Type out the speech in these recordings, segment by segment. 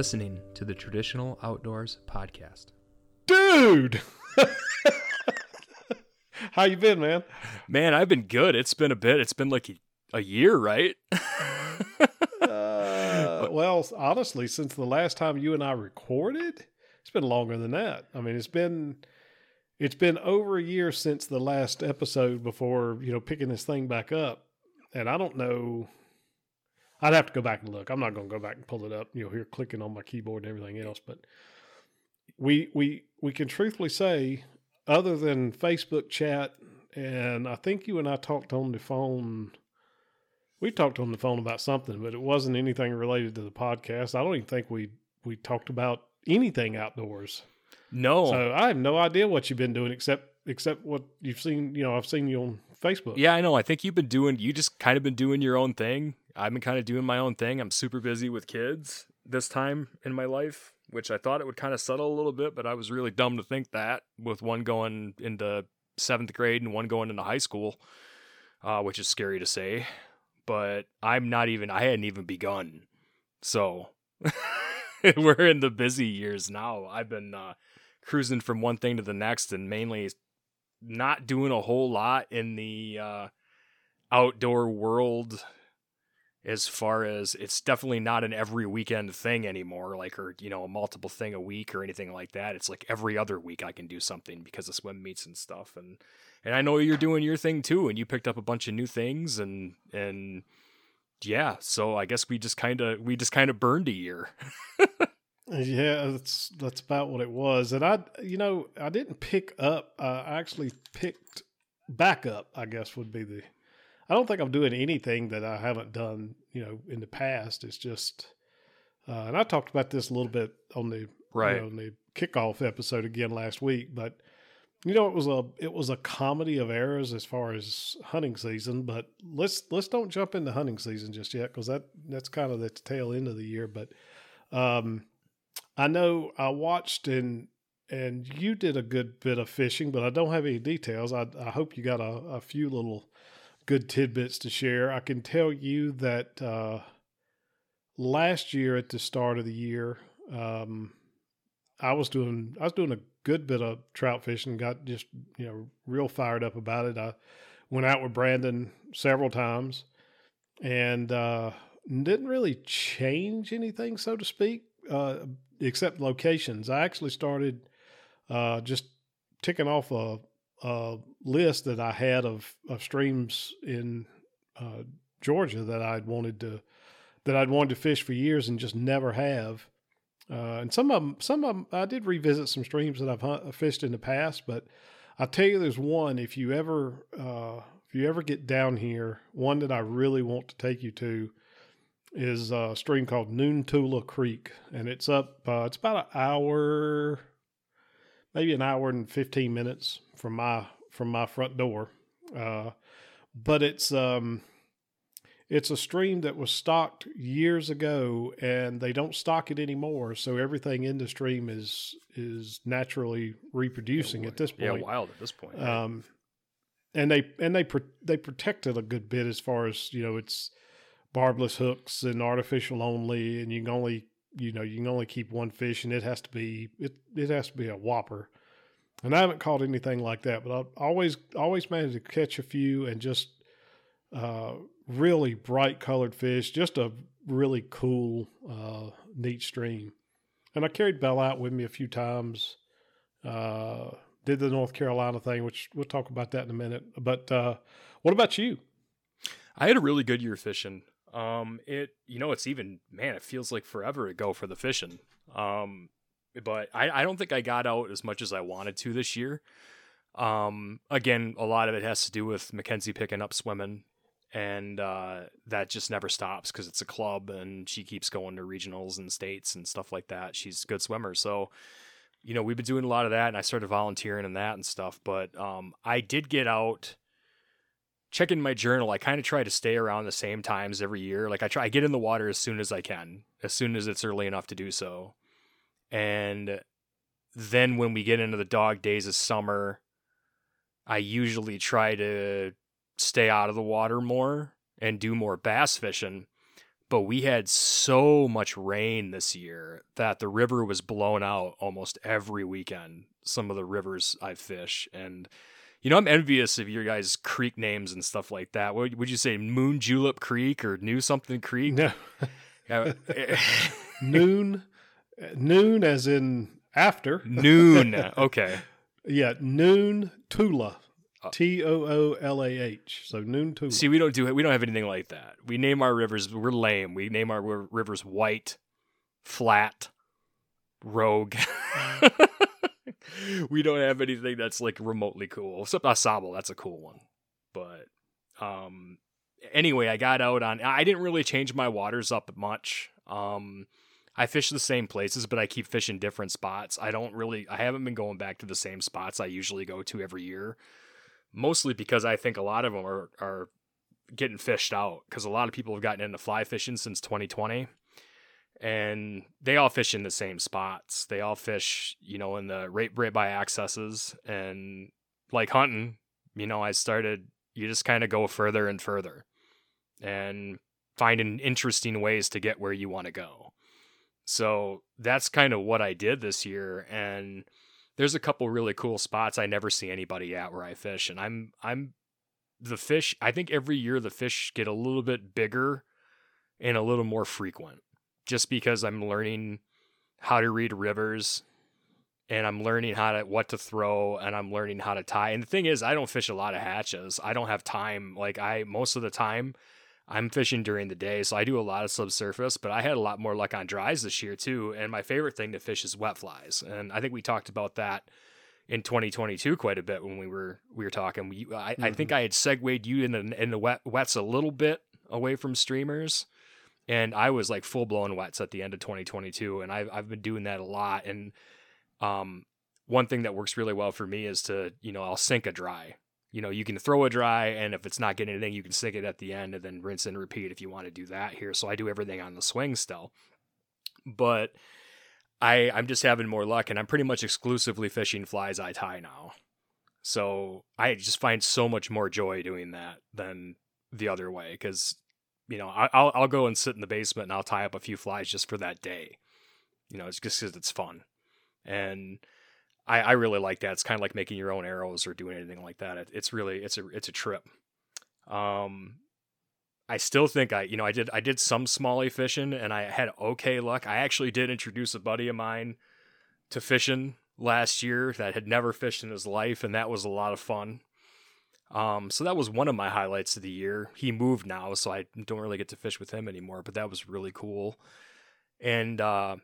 You are listening to the Traditional Outdoors Podcast. Dude! How you been, man? Man, I've been good. It's been a bit. It's been like a, a year, right? uh, well, honestly, since the last time you and I recorded, it's been longer than that. I mean, it's been it's been over a year since the last episode before, you know, picking this thing back up. And I don't know I'd have to go back and look. I'm not going to go back and pull it up. You know, here clicking on my keyboard and everything else. But we we we can truthfully say, other than Facebook chat, and I think you and I talked on the phone. We talked on the phone about something, but it wasn't anything related to the podcast. I don't even think we we talked about anything outdoors. No. So I have no idea what you've been doing except except what you've seen. You know, I've seen you on Facebook. Yeah, I know. I think you've been doing. You just kind of been doing your own thing. I've been kind of doing my own thing. I'm super busy with kids this time in my life, which I thought it would kind of settle a little bit, but I was really dumb to think that with one going into seventh grade and one going into high school, uh, which is scary to say. But I'm not even, I hadn't even begun. So we're in the busy years now. I've been uh, cruising from one thing to the next and mainly not doing a whole lot in the uh, outdoor world as far as it's definitely not an every weekend thing anymore, like or you know a multiple thing a week or anything like that. It's like every other week I can do something because of swim meets and stuff. And and I know you're doing your thing too, and you picked up a bunch of new things and and yeah. So I guess we just kind of we just kind of burned a year. yeah, that's that's about what it was. And I, you know, I didn't pick up. Uh, I actually picked back up. I guess would be the I don't think I'm doing anything that I haven't done, you know, in the past. It's just, uh, and I talked about this a little bit on the right you know, on the kickoff episode again last week, but you know, it was a it was a comedy of errors as far as hunting season. But let's let's don't jump into hunting season just yet because that that's kind of the tail end of the year. But um, I know I watched and and you did a good bit of fishing, but I don't have any details. I I hope you got a, a few little good tidbits to share. I can tell you that uh, last year at the start of the year, um, I was doing I was doing a good bit of trout fishing. Got just you know real fired up about it. I went out with Brandon several times, and uh, didn't really change anything, so to speak, uh, except locations. I actually started uh, just ticking off a a list that I had of, of streams in uh, Georgia that I'd wanted to that I'd wanted to fish for years and just never have. Uh, and some of them, some of them, I did revisit some streams that I've hunt, fished in the past, but I tell you, there's one if you ever uh, if you ever get down here, one that I really want to take you to is a stream called Noontootla Creek, and it's up. Uh, it's about an hour, maybe an hour and fifteen minutes from my from my front door. Uh, but it's um, it's a stream that was stocked years ago, and they don't stock it anymore. So everything in the stream is is naturally reproducing yeah, at this point. Yeah, wild at this point. Um, and they and they they protect it a good bit as far as you know it's barbless hooks and artificial only, and you can only you know you can only keep one fish, and it has to be it it has to be a whopper. And I haven't caught anything like that, but I always always managed to catch a few and just uh, really bright colored fish. Just a really cool, uh, neat stream. And I carried Bell out with me a few times. Uh, did the North Carolina thing, which we'll talk about that in a minute. But uh, what about you? I had a really good year fishing. Um, it you know it's even man, it feels like forever ago for the fishing. Um, but I, I don't think I got out as much as I wanted to this year. Um, again, a lot of it has to do with Mackenzie picking up swimming, and uh, that just never stops because it's a club, and she keeps going to regionals and states and stuff like that. She's a good swimmer, so you know we've been doing a lot of that, and I started volunteering in that and stuff. But um, I did get out. Checking my journal, I kind of try to stay around the same times every year. Like I try, I get in the water as soon as I can, as soon as it's early enough to do so. And then when we get into the dog days of summer, I usually try to stay out of the water more and do more bass fishing. but we had so much rain this year that the river was blown out almost every weekend. Some of the rivers I fish, and you know, I'm envious of your guys' creek names and stuff like that. What would you say, Moon Julep Creek or New Something Creek? No, noon, noon as in after. Noon. Okay. Yeah, noon Tula, Uh, T O O L A H. So noon Tula. See, we don't do it. we don't have anything like that. We name our rivers. We're lame. We name our rivers white, flat, rogue. we don't have anything that's like remotely cool. Except Au Sable, that's a cool one. But um, anyway, I got out on. I didn't really change my waters up much. Um, I fish the same places, but I keep fishing different spots. I don't really. I haven't been going back to the same spots I usually go to every year mostly because I think a lot of them are, are getting fished out because a lot of people have gotten into fly fishing since 2020 and they all fish in the same spots. They all fish, you know, in the right, right by accesses and like hunting, you know, I started, you just kind of go further and further and finding interesting ways to get where you want to go. So that's kind of what I did this year. And there's a couple really cool spots I never see anybody at where I fish, and I'm I'm the fish. I think every year the fish get a little bit bigger and a little more frequent, just because I'm learning how to read rivers, and I'm learning how to what to throw, and I'm learning how to tie. And the thing is, I don't fish a lot of hatches. I don't have time. Like I most of the time. I'm fishing during the day, so I do a lot of subsurface, but I had a lot more luck on dries this year too. And my favorite thing to fish is wet flies, and I think we talked about that in 2022 quite a bit when we were we were talking. We, I, I think mm-hmm. I had segued you in the in the wet wets a little bit away from streamers, and I was like full blown wets at the end of 2022, and I've I've been doing that a lot. And um, one thing that works really well for me is to you know I'll sink a dry you know, you can throw a dry, and if it's not getting anything, you can sink it at the end and then rinse and repeat if you want to do that here. So I do everything on the swing still, but I I'm just having more luck, and I'm pretty much exclusively fishing flies I tie now. So I just find so much more joy doing that than the other way because you know I, I'll I'll go and sit in the basement and I'll tie up a few flies just for that day. You know, it's just because it's fun, and I, I really like that. It's kind of like making your own arrows or doing anything like that. It, it's really it's a it's a trip. Um, I still think I you know I did I did some smallie fishing and I had okay luck. I actually did introduce a buddy of mine to fishing last year that had never fished in his life, and that was a lot of fun. Um, so that was one of my highlights of the year. He moved now, so I don't really get to fish with him anymore, but that was really cool. And uh,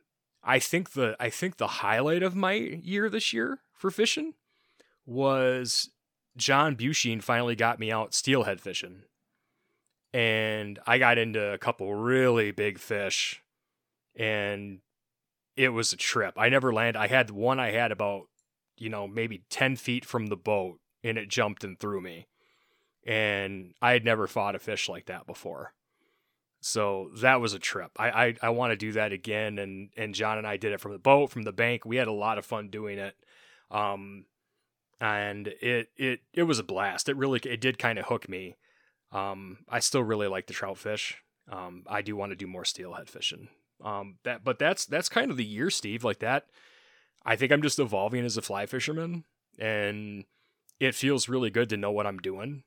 I think the I think the highlight of my year this year for fishing was John Bushine finally got me out steelhead fishing. And I got into a couple really big fish and it was a trip. I never landed. I had one I had about, you know, maybe 10 feet from the boat and it jumped and threw me. And I had never fought a fish like that before. So that was a trip. I I, I want to do that again. And and John and I did it from the boat, from the bank. We had a lot of fun doing it. Um, and it it it was a blast. It really it did kind of hook me. Um, I still really like the trout fish. Um, I do want to do more steelhead fishing. Um, that but that's that's kind of the year, Steve. Like that. I think I'm just evolving as a fly fisherman, and it feels really good to know what I'm doing.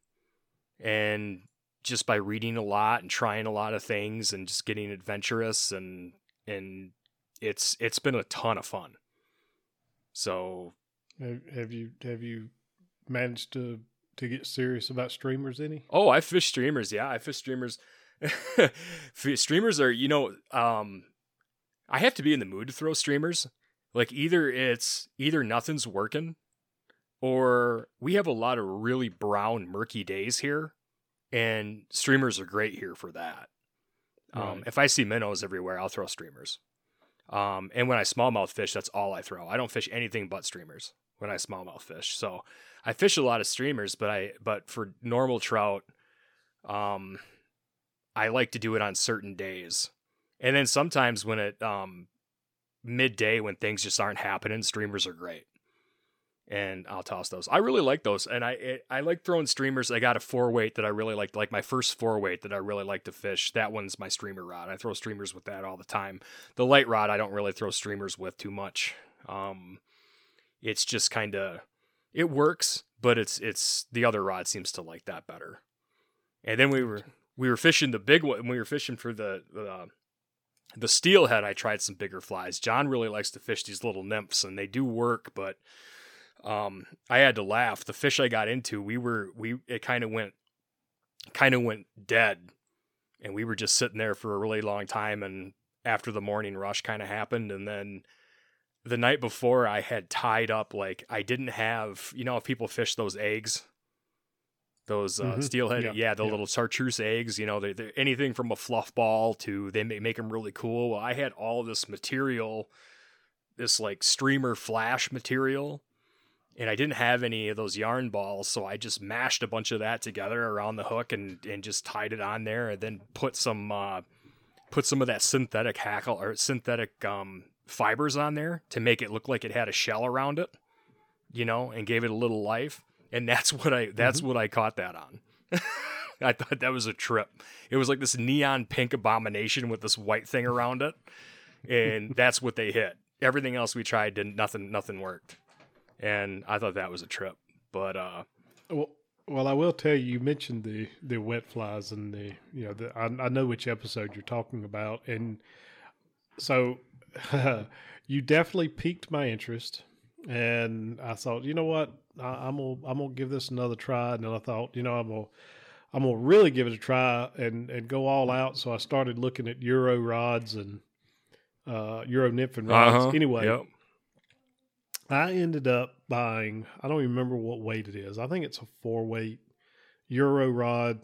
And just by reading a lot and trying a lot of things and just getting adventurous and and it's it's been a ton of fun. So Have, you have you managed to to get serious about streamers any? oh, I fish streamers. Yeah, I fish streamers. streamers are you know um I have to be in the mood to throw streamers. Like either it's either nothing's working or we have a lot of really brown murky days here and streamers are great here for that. Um, If I see minnows everywhere, I'll throw streamers. Um, and when I smallmouth fish, that's all I throw. I don't fish anything but streamers when I smallmouth fish. So I fish a lot of streamers, but I but for normal trout, um, I like to do it on certain days. And then sometimes when it um midday when things just aren't happening, streamers are great. And I'll toss those. I really like those, and I I like throwing streamers. I got a four weight that I really like, like my first four weight that I really like to fish. That one's my streamer rod. I throw streamers with that all the time. The light rod I don't really throw streamers with too much. Um, it's just kind of it works, but it's it's the other rod seems to like that better. And then we were we were fishing the big one. We were fishing for the the, the steelhead. I tried some bigger flies. John really likes to fish these little nymphs, and they do work, but um, I had to laugh. The fish I got into, we were we it kind of went kind of went dead, and we were just sitting there for a really long time. And after the morning rush kind of happened, and then the night before I had tied up like I didn't have you know if people fish those eggs those uh, mm-hmm. steelhead yeah, yeah the yeah. little chartreuse eggs you know they, are anything from a fluff ball to they make, make them really cool well i had all this material this like streamer flash material and i didn't have any of those yarn balls so i just mashed a bunch of that together around the hook and and just tied it on there and then put some uh put some of that synthetic hackle or synthetic um fibers on there to make it look like it had a shell around it, you know, and gave it a little life. And that's what I that's mm-hmm. what I caught that on. I thought that was a trip. It was like this neon pink abomination with this white thing around it. And that's what they hit. Everything else we tried didn't nothing nothing worked. And I thought that was a trip. But uh well well, I will tell you. You mentioned the the wet flies and the you know the I, I know which episode you're talking about, and so you definitely piqued my interest, and I thought, you know what, I, am gonna I'm gonna give this another try. And then I thought, you know, I'm gonna I'm gonna really give it a try and and go all out. So I started looking at Euro rods and uh, Euro nymphing rods. Uh-huh. Anyway, yep. I ended up buying. I don't even remember what weight it is. I think it's a four weight Euro rod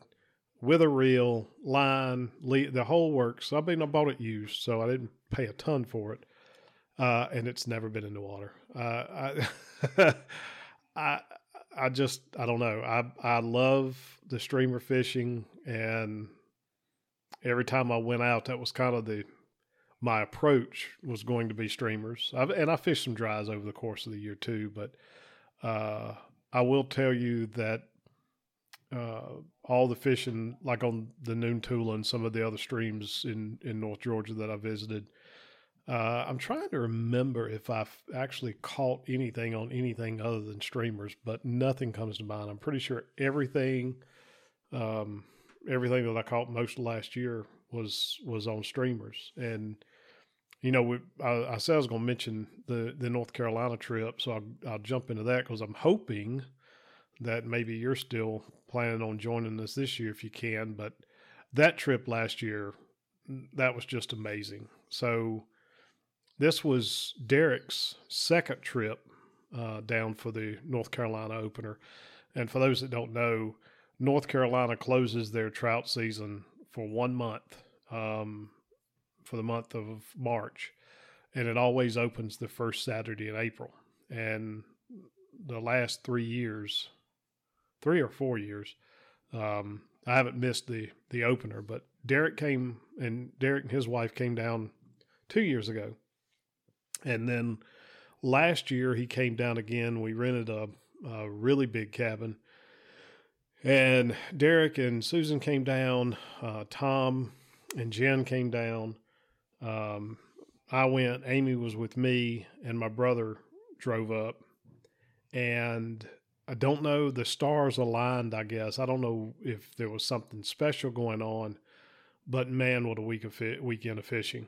with a reel, line, the whole works. I mean, I bought it used, so I didn't pay a ton for it, uh, and it's never been in the water. Uh, I, I, I just, I don't know. I, I love the streamer fishing, and every time I went out, that was kind of the my approach was going to be streamers. I've, and I fished some dries over the course of the year too, but uh, I will tell you that uh, all the fishing, like on the Noontootla and some of the other streams in, in North Georgia that I visited, uh, I'm trying to remember if I've actually caught anything on anything other than streamers, but nothing comes to mind. I'm pretty sure everything, um, everything that I caught most last year was was on streamers. And you know, we, I, I said I was going to mention the the North Carolina trip, so I'll, I'll jump into that because I'm hoping that maybe you're still planning on joining us this year if you can. But that trip last year, that was just amazing. So this was Derek's second trip uh, down for the North Carolina opener. And for those that don't know, North Carolina closes their trout season for one month, um, for the month of March. And it always opens the first Saturday in April. And the last three years, three or four years, um, I haven't missed the the opener. But Derek came and Derek and his wife came down two years ago and then last year he came down again. We rented a, a really big cabin. And Derek and Susan came down. Uh, Tom and Jen came down. Um, I went. Amy was with me, and my brother drove up. And I don't know. The stars aligned. I guess I don't know if there was something special going on, but man, what a week of fi- weekend of fishing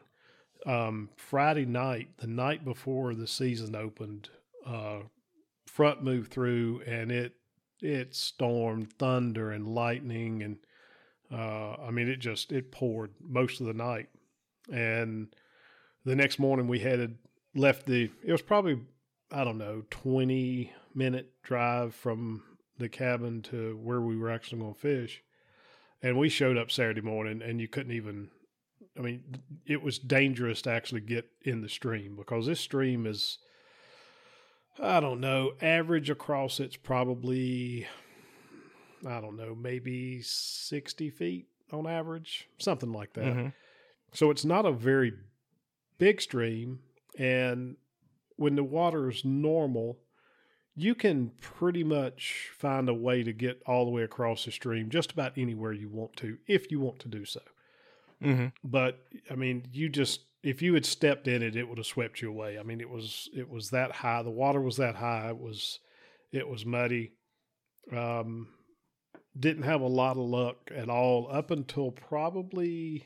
um, Friday night, the night before the season opened, uh, front moved through and it it stormed thunder and lightning and uh, I mean it just it poured most of the night and the next morning we headed left the it was probably I don't know 20 minute drive from the cabin to where we were actually going to fish and we showed up Saturday morning and you couldn't even I mean, it was dangerous to actually get in the stream because this stream is, I don't know, average across it's probably, I don't know, maybe 60 feet on average, something like that. Mm-hmm. So it's not a very big stream. And when the water is normal, you can pretty much find a way to get all the way across the stream just about anywhere you want to, if you want to do so. Mm-hmm. But I mean, you just if you had stepped in it, it would have swept you away. I mean, it was it was that high. The water was that high. It was it was muddy. Um, didn't have a lot of luck at all up until probably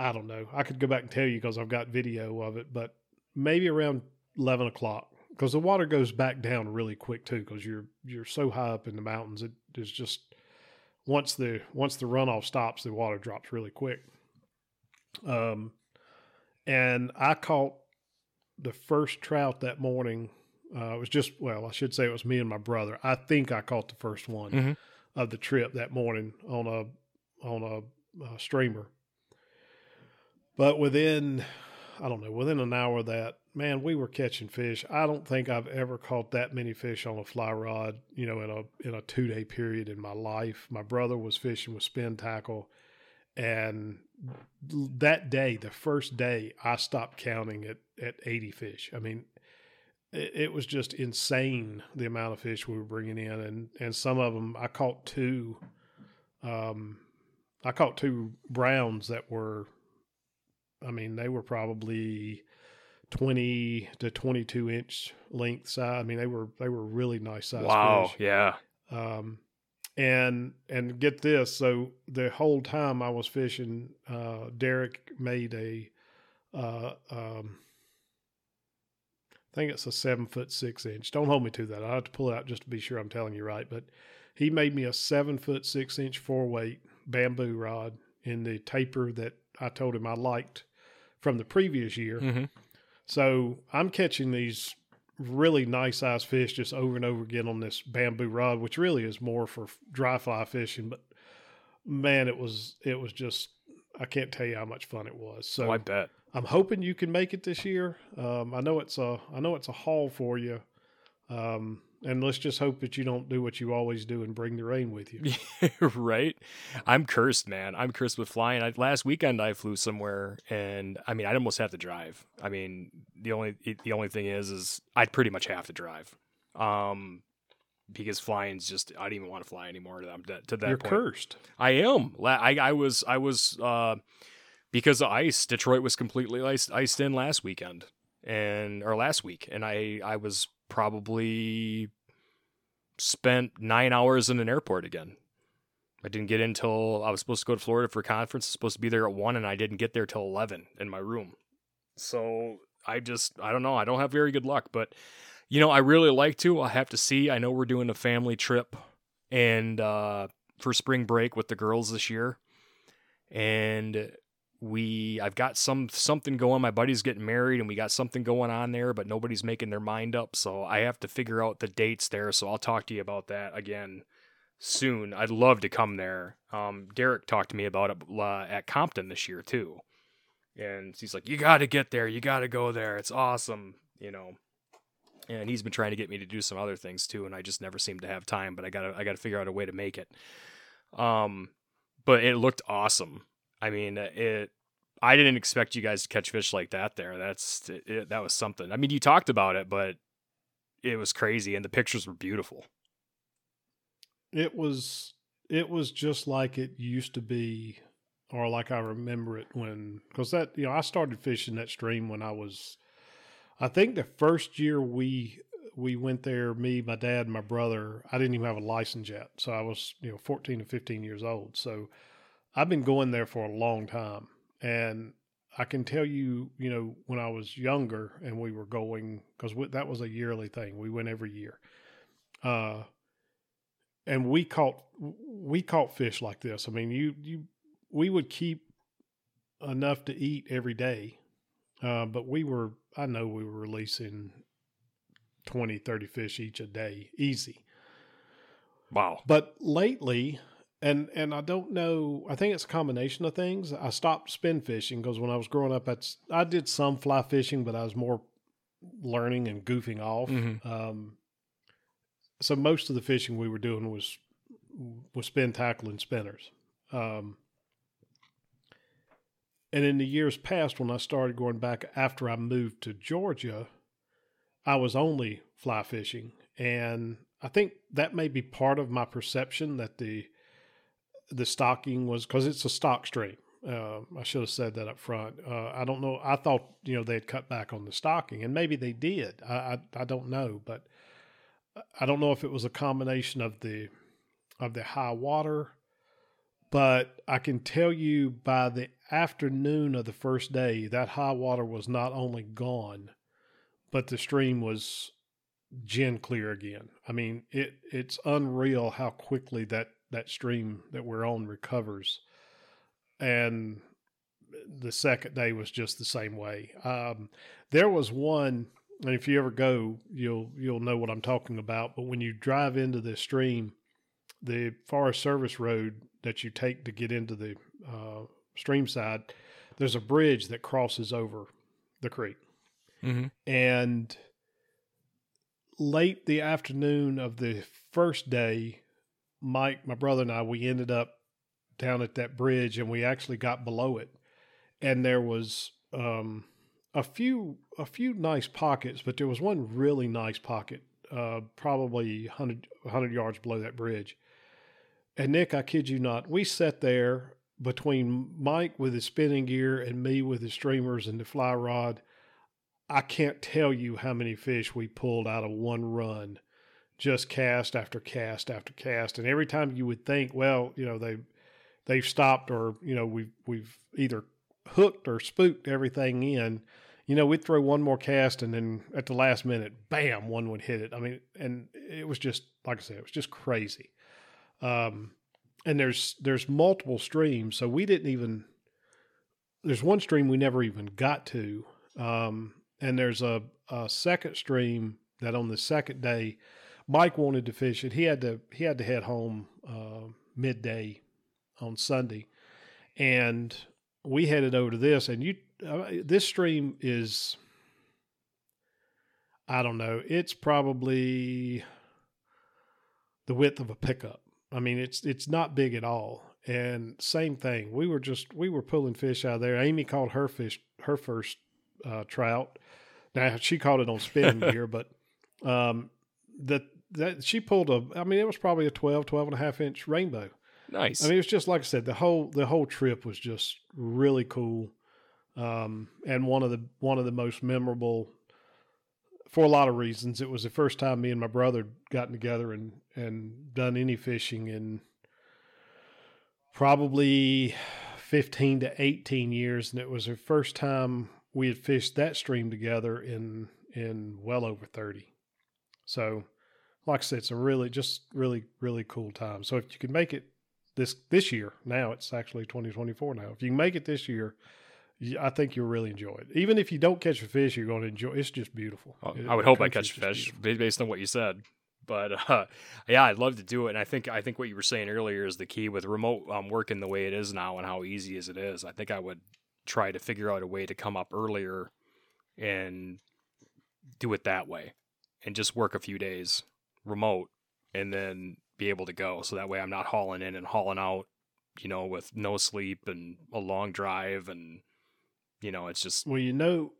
I don't know. I could go back and tell you because I've got video of it, but maybe around eleven o'clock because the water goes back down really quick too because you're you're so high up in the mountains. It is just once the once the runoff stops, the water drops really quick. Um, and I caught the first trout that morning. Uh, it was just well, I should say it was me and my brother. I think I caught the first one Mhm. of the trip that morning on a on a, uh streamer. But within, I don't know, within an hour of that, man, we were catching fish. I don't think I've ever caught that many fish on a fly rod, you know, in a in a two day period in my life. My brother was fishing with spin tackle, and that day, the first day, I stopped counting at at eighty fish. I mean, it, it was just insane the amount of fish we were bringing in, and and some of them I caught two. Um, I caught two browns that were, I mean, they were probably twenty to twenty-two inch length size. I mean, they were they were really nice size Wow. fish. Yeah. Um, and and get this, so the whole time I was fishing, uh, Derek made a, uh, um, I think it's a seven foot six inch. Don't hold me to that. I have to pull it out just to be sure I'm telling you right. But he made me a seven foot six inch four weight bamboo rod in the taper that I told him I liked from the previous year. Mm-hmm. So I'm catching these really nice sized fish just over and over again on this bamboo rod, which really is more for dry fly fishing. But man, it was it was just I can't tell you how much fun it was. So oh, I bet. I'm hoping you can make it this year. Um, I know it's a I know it's a haul for you. Um, and let's just hope that you don't do what you always do and bring the rain with you. right? I'm cursed, man. I'm cursed with flying. I, last weekend I flew somewhere, and I mean, I'd almost have to drive. I mean, the only the only thing is, is I'd pretty much have to drive, um, because flying's just I don't even want to fly anymore. To, that- to that You're point. cursed. I am. I I was I was uh, because of ice. Detroit was completely iced, iced in last weekend and or last week, and I I was probably spent nine hours in an airport again. I didn't get in till I was supposed to go to Florida for conference. I was supposed to be there at one, and I didn't get there till eleven in my room. So I just I don't know. I don't have very good luck, but you know I really like to. I'll have to see. I know we're doing a family trip and uh, for spring break with the girls this year, and we I've got some something going. My buddy's getting married, and we got something going on there, but nobody's making their mind up. So I have to figure out the dates there. So I'll talk to you about that again soon. I'd love to come there. Um, Derek talked to me about it uh, at Compton this year too, and he's like, "You got to get there. You got to go there. It's awesome." You know. And he's been trying to get me to do some other things too, and I just never seem to have time. But I gotta, I gotta figure out a way to make it. Um, but it looked awesome. I mean, uh, it. I didn't expect you guys to catch fish like that there. That's it, that was something. I mean, you talked about it, but it was crazy, and the pictures were beautiful. It was it was just like it used to be, or like I remember it when because that you know I started fishing that stream when I was, I think the first year we we went there, me, my dad, my brother. I didn't even have a license yet, so I was you know fourteen to fifteen years old. So I've been going there for a long time, and I can tell you, you know, when I was younger and we were going because that was a yearly thing. We went every year. Uh, and we caught we caught fish like this. I mean, you you we would keep enough to eat every day, uh, but we were I know we were releasing 20, 30 fish each a day, easy. Wow. But lately, and and I don't know. I think it's a combination of things. I stopped spin fishing because when I was growing up, that's I did some fly fishing, but I was more learning and goofing off. Mhm. Um, so most of the fishing we were doing was was spin tackle and spinners. Um, and in the years past, when I started going back after I moved to Georgia, I was only fly fishing, and I think that may be part of my perception that the the stocking was because it's a stock stream. Uh, I should have said that up front. Uh, I don't know. I thought you know they had cut back on the stocking, and maybe they did. I, I I don't know, but I don't know if it was a combination of the of the high water. But I can tell you by the afternoon of the first day, that high water was not only gone, but the stream was gin clear again. I mean, it it's unreal how quickly that that stream that we're on recovers. And the second day was just the same way. Um, there was one, and if you ever go, you'll you'll know what I'm talking about. But when you drive into the stream, the Forest Service road that you take to get into the uh, stream side, there's a bridge that crosses over the creek, Mm-hmm. and late the afternoon of the first day, Mike, my brother, and I, we ended up down at that bridge and we actually got below it. And there was um, a few a few nice pockets, but there was one really nice pocket, uh, probably 100, 100 yards below that bridge. And Nick, I kid you not, we sat there between Mike with his spinning gear and me with his streamers and the fly rod. I can't tell you how many fish we pulled out of one run, just cast after cast after cast. And every time you would think, well, you know, they they've stopped or, you know, we've we've either hooked or spooked everything in, you know, we'd throw one more cast and then at the last minute, bam, one would hit it. I mean, and it was just like I said, it was just crazy. Um and there's there's multiple streams, so we didn't even there's one stream we never even got to. Um and there's a, a second stream that on the second day mike wanted to fish it. He had to he had to head home uh, midday on sunday. And we headed over to this and you uh, this stream is i don't know it's probably the width of a pickup. I mean it's it's not big at all. And same thing we were just we were pulling fish out of there. Amy caught her fish her first uh, trout. Now she caught it on spinning gear, but um, that that she pulled a. I mean, it was probably a 12, 12 and a half inch rainbow. Nice. I mean, it was just like I said. The whole the whole trip was just really cool, um, and one of the one of the most memorable for a lot of reasons. It was the first time me and my brother gotten together and and done any fishing in probably fifteen to eighteen years, and it was the first time we had fished that stream together in in well over 30 so like i said it's a really just really really cool time. So if you can make it this this year now it's actually 2024 now. If you can make it this year i think you'll really enjoy it. Even if you don't catch a fish you're going to enjoy it's just beautiful. It, I would hope I catch a fish based on what you said. But uh, yeah, I'd love to do it, and I think I think what you were saying earlier is the key with remote um, working the way it is now and how easy as it is. I think I would try to figure out a way to come up earlier and do it that way and just work a few days remote and then be able to go. So that way I'm not hauling in and hauling out you know with no sleep and a long drive and you know it's just well you know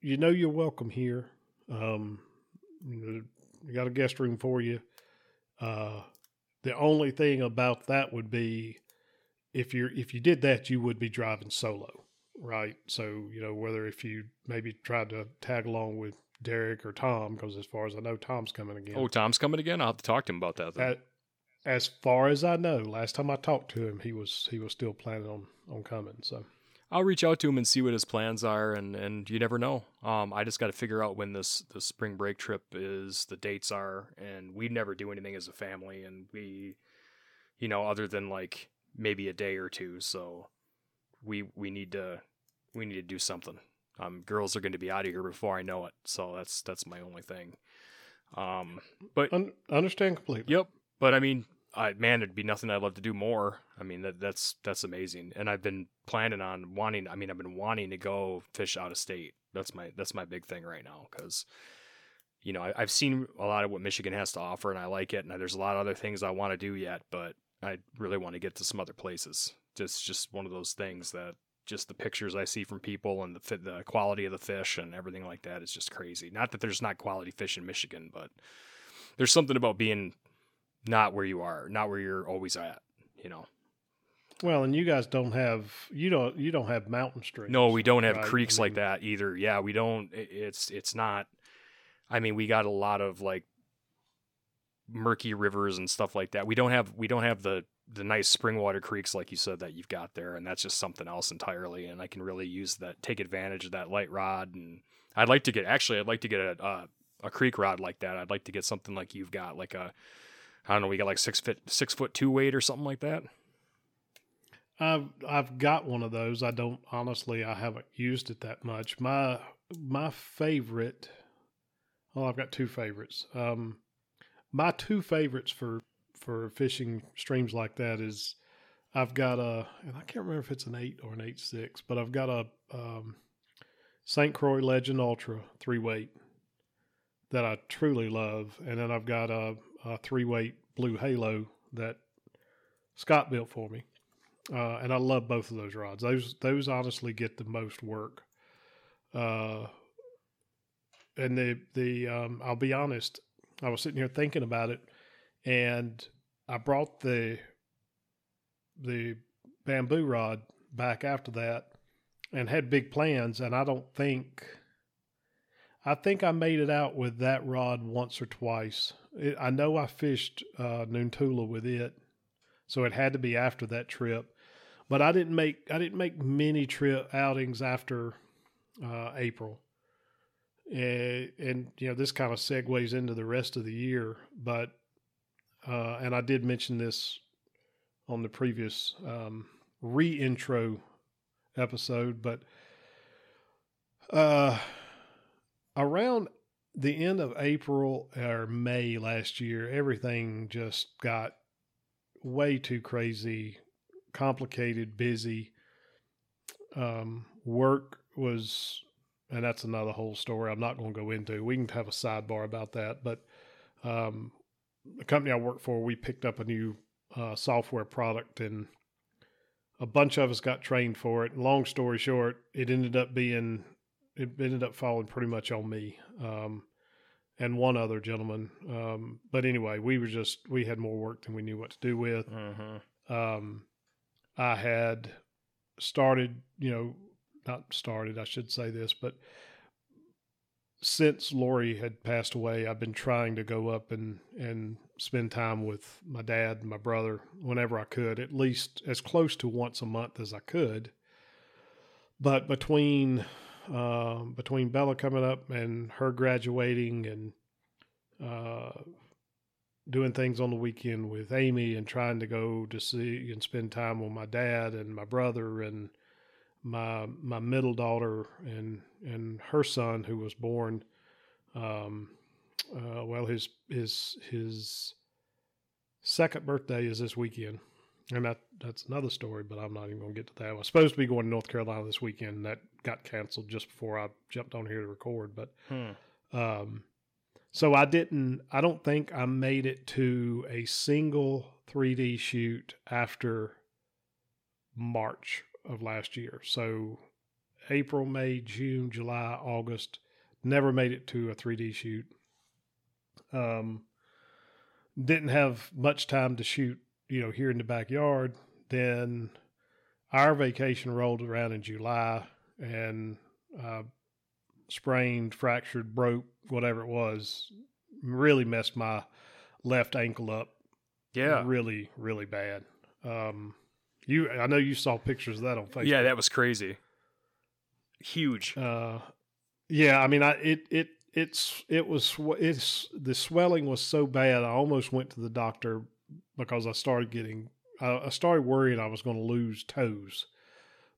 you know you're welcome here. Um you got a guest room for you. Uh the only thing about that would be if you're if you did that you would be driving solo right? So, you know, whether if you maybe tried to tag along with Derek or Tom, because as far as I know, Tom's coming again. oh Tom's coming again I'll have to talk to him about that then. At, as far as I know, last time I talked to him, he was he was still planning on on coming. So I'll reach out to him and see what his plans are, and and you never know. Um, I just got to figure out when this the spring break trip is, the dates are, and we never do anything as a family, and we, you know, other than like maybe a day or two. So we we need to we need to do something. Um, girls are going to be out of here before I know it, so that's that's my only thing. Um, but un- understand completely. Yep. But I mean, I man, it'd be nothing I'd love to do more. I mean, that that's that's amazing. And I've been planning on wanting. I mean, I've been wanting to go fish out of state. That's my that's my big thing right now because. You know, I, I've seen a lot of what Michigan has to offer, and I like it. And there's a lot of other things I want to do yet, but I really want to get to some other places. Just, just one of those things that just the pictures I see from people and the the quality of the fish and everything like that is just crazy. Not that there's not quality fish in Michigan, but there's something about being not where you are, not where you're always at. You know. Well, and you guys don't have you don't you don't have mountain streams. No, we don't have right? creeks I like that either. Yeah, we don't. It's it's not. I mean, we got a lot of like murky rivers and stuff like that. We don't have we don't have the the nice spring water creeks like you said that you've got there, and that's just something else entirely. And I can really use that, take advantage of that light rod. And I'd like to get actually, I'd like to get a a, a creek rod like that. I'd like to get something like you've got, like a I don't know, we got like six foot six foot two weight or something like that. I've I've got one of those. I don't honestly. I haven't used it that much. My my favorite. Well, I've got two favorites. Um, my two favorites for for fishing streams like that is I've got a and I can't remember if it's an eight or an eight six, but I've got a um, St. Croix Legend Ultra three weight that I truly love, and then I've got a, a three weight Blue Halo that Scott built for me uh, and I love both of those rods. Those those honestly get the most work. Uh, and the the um, I'll be honest, I was sitting here thinking about it, and I brought the the bamboo rod back after that, and had big plans. And I don't think, I think I made it out with that rod once or twice. It, I know I fished uh, Noontootla with it, so it had to be after that trip but I didn't make I didn't make many trip outings after uh, April, and, and you know this kind of segues into the rest of the year. But uh, and I did mention this on the previous um, re-intro episode, but uh, around the end of April or May last year, everything just got way too crazy complicated, busy. Um, work was, and that's another whole story I'm not going to go into. We can have a sidebar about that. But um, the company I work for, we picked up a new uh, software product and a bunch of us got trained for it. Long story short, it ended up being, it ended up falling pretty much on me. Um, and one other gentleman. Um, but anyway, we were just, we had more work than we knew what to do with. Mm-hmm. Um, I had started, you know, not started, I should say this, but since Lori had passed away, I've been trying to go up and, and spend time with my dad and my brother whenever I could, at least as close to once a month as I could. But between uh, between Bella coming up and her graduating and uh, doing things on the weekend with Amy and trying to go to see and spend time with my dad and my brother and my my middle daughter and and her son who was born um uh well his his his second birthday is this weekend. And that that's another story but i'm not even going to get to that. I was supposed to be going to north carolina this weekend. And that got canceled just before i jumped on here to record but Hmm. um, so I didn't, I don't think I made it to a single 3D shoot after March of last year. So April, May, June, July, August, never made it to a 3D shoot. Um, didn't have much time to shoot, you know, here in the backyard. Then our vacation rolled around in July and, uh, sprained, fractured, broke, whatever it was, really messed my left ankle up. Yeah. Really, really bad. Um, you, I know you saw pictures of that on Facebook. Yeah, that was crazy. Huge. Uh, yeah, I mean, I it it it's it was it's the swelling was so bad. I almost went to the doctor because I started getting I, I started worrying I was going to lose toes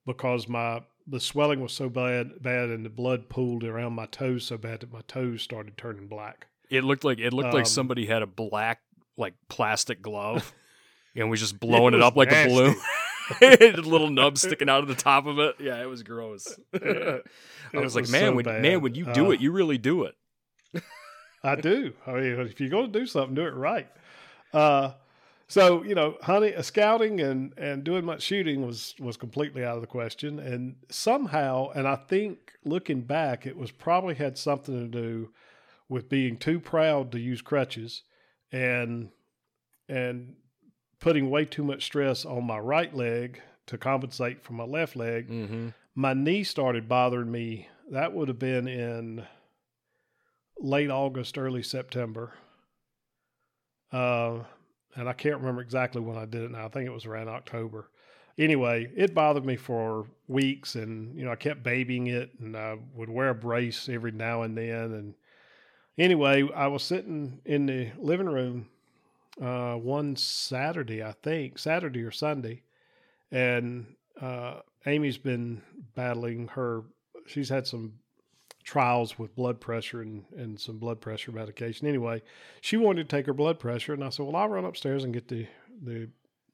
because my the swelling was so bad bad and the blood pooled around my toes so bad that my toes started turning black. It looked like it looked Um, like somebody had a black like plastic glove and was just blowing it, was up like nasty. a balloon. little nub sticking out of the top of it. Yeah, it was gross. I It was like, man, so when bad. man, when you do Uh, it, you really do it. I do. I mean, if you're going to do something, do it right. Uh, so you know, honey, uh, scouting, and and doing much shooting was was completely out of the question. And somehow, and I think looking back, it was probably had something to do with being too proud to use crutches, and and putting way too much stress on my right leg to compensate for my left leg. Mm-hmm. My knee started bothering me. That would have been in late August, early September. Uh, and I can't remember exactly when I did it now. I think it was around October. Anyway, it bothered me for weeks, and you know I kept babying it, and I would wear a brace every now and then. And anyway, I was sitting in the living room uh, one Saturday, I think Saturday or Sunday, and uh, Amy's been battling her. She's had some trials with blood pressure and, and some blood pressure medication. Anyway, she wanted to take her blood pressure, and I said, "Well, I'll run upstairs and get the the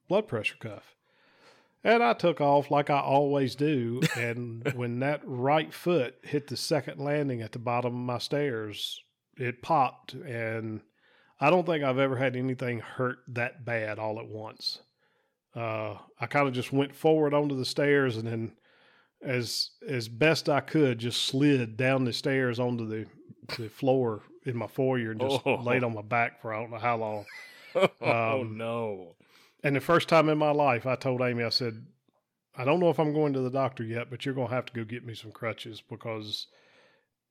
blood pressure cuff." And I took off like I always do. And when that right foot hit the second landing at the bottom of my stairs, it popped. And I don't think I've ever had anything hurt that bad all at once. Uh, I kind of just went forward onto the stairs and then as as best I could, just slid down the stairs onto the the floor in my foyer and just Oh. laid on my back for I don't know how long. oh Um, no. And the first time in my life, I told Amy, I said, I don't know if I'm going to the doctor yet, but you're going to have to go get me some crutches because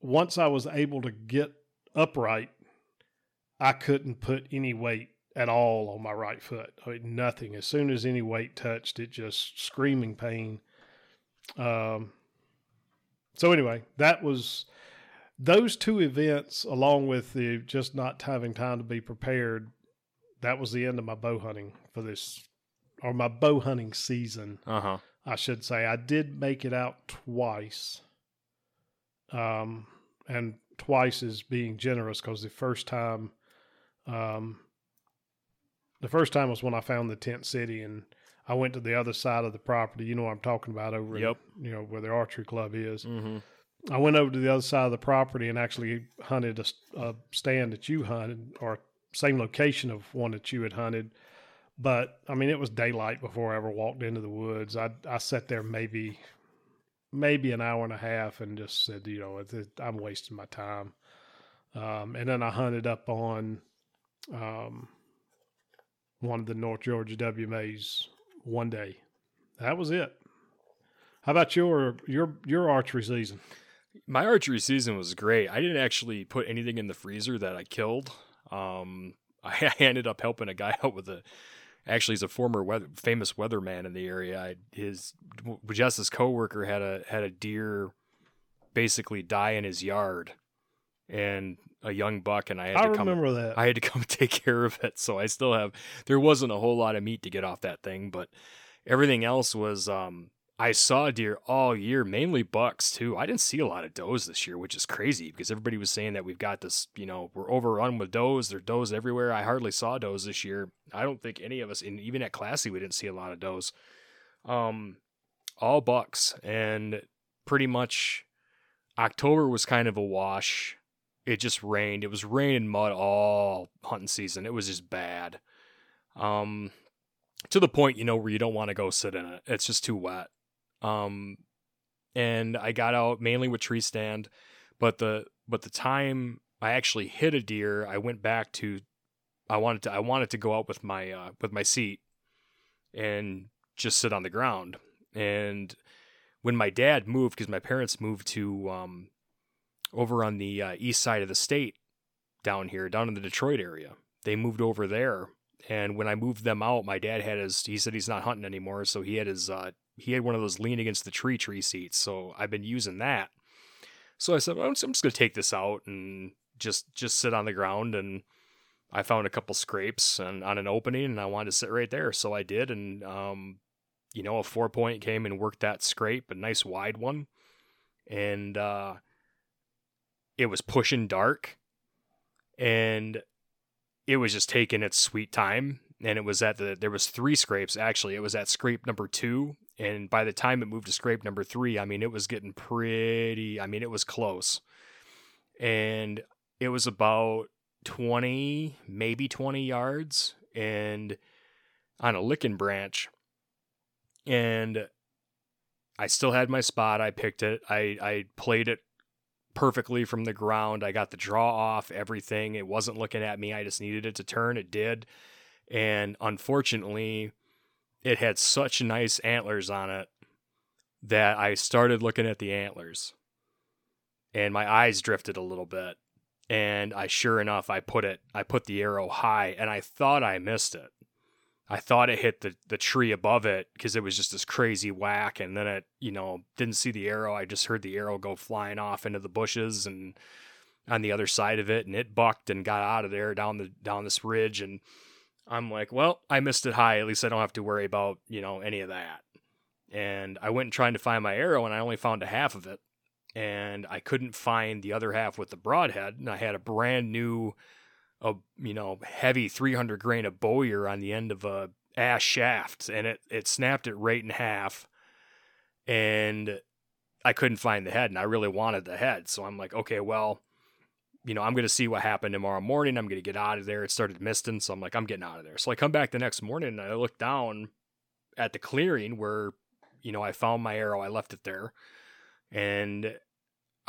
once I was able to get upright, I couldn't put any weight at all on my right foot. I mean, nothing. As soon as any weight touched, it just screaming pain. Um, so anyway, that was those two events, along with the just not having time to be prepared. That was the end of my bow hunting for this, or my bow hunting season. Uh huh. I should say. I did make it out twice. Um, and twice is being generous because the first time, um, the first time was when I found the tent city and I went to the other side of the property. You know what I'm talking about over, in, Yep. you know, where the archery club is. Mm-hmm. I went over to the other side of the property and actually hunted a stand that you hunted or same location of one that you had hunted. But I mean, it was daylight before I ever walked into the woods. I I sat there maybe maybe an hour and a half and just said, you know, I'm wasting my time. Um, and then I hunted up on um, one of the North Georgia WMAs one day. That was it. How about your your your archery season? My archery season was great. I didn't actually put anything in the freezer that I killed. Um, I ended up helping a guy out with a. Actually, he's a former weather, famous weatherman in the area. I, his his coworker had a had a deer, basically die in his yard, and a young buck, and I had I to come. remember that. I had to come take care of it. So I still have there wasn't a whole lot of meat to get off that thing, but everything else was um I saw deer all year, mainly bucks too. I didn't see a lot of does this year, which is crazy because everybody was saying that we've got this, you know, we're overrun with does. There are does everywhere. I hardly saw does this year. I don't think any of us, and even at Classy, we didn't see a lot of does. Um, all bucks, and pretty much October was kind of a wash it just rained. It was rain and mud all hunting season. It was just bad. Um, to the point, you know, where you don't want to go sit in it. It's just too wet. Um, and I got out mainly with tree stand, but the but the time I actually hit a deer, I went back to. I wanted to I wanted to go out with my uh, with my seat, and just sit on the ground. And when my dad moved, because my parents moved to um, over on the uh, east side of the state down here, down in the Detroit area. They moved over there, and when I moved them out, my dad had his. He said he's not hunting anymore, so he had his. Uh, he had one of those lean against the tree tree seats. So I've been using that. So I said, well, I'm just, just gonna take this out and just just sit on the ground and. I found a couple scrapes and on an opening, and I wanted to sit right there, so I did. And um, you know, a four point came and worked that scrape, a nice wide one, and uh, it was pushing dark and it was just taking its sweet time and it was at the there was three scrapes actually it was at scrape number two and by the time it moved to scrape number three i mean it was getting pretty i mean it was close and it was about 20 maybe 20 yards and on a licking branch. And I still had my spot. I picked it. I, I played it perfectly from the ground. I got the draw off, everything. It wasn't looking at me. I just needed it to turn. It did. And unfortunately, it had such nice antlers on it that I started looking at the antlers and my eyes drifted a little bit. And I sure enough, I put it, I put the arrow high and I thought I missed it. I thought it hit the, the tree above it because it was just this crazy whack. And then it, you know, didn't see the arrow. I just heard the arrow go flying off into the bushes and on the other side of it. And it bucked and got out of there down the, down this ridge. And I'm like, well, I missed it high. At least I don't have to worry about, you know, any of that. And I went and trying to find my arrow and I only found a half of it. And I couldn't find the other half with the broadhead. And I had a brand new a you know heavy 300 grain Abowyer on the end of a ash shaft and it it snapped it right in half and I couldn't find the head and I really wanted the head. So I'm like okay well you know I'm going to see what happened tomorrow morning. I'm going to get out of there. It started misting so I'm like I'm getting out of there. So I come back the next morning and I look down at the clearing where you know I found my arrow. I left it there and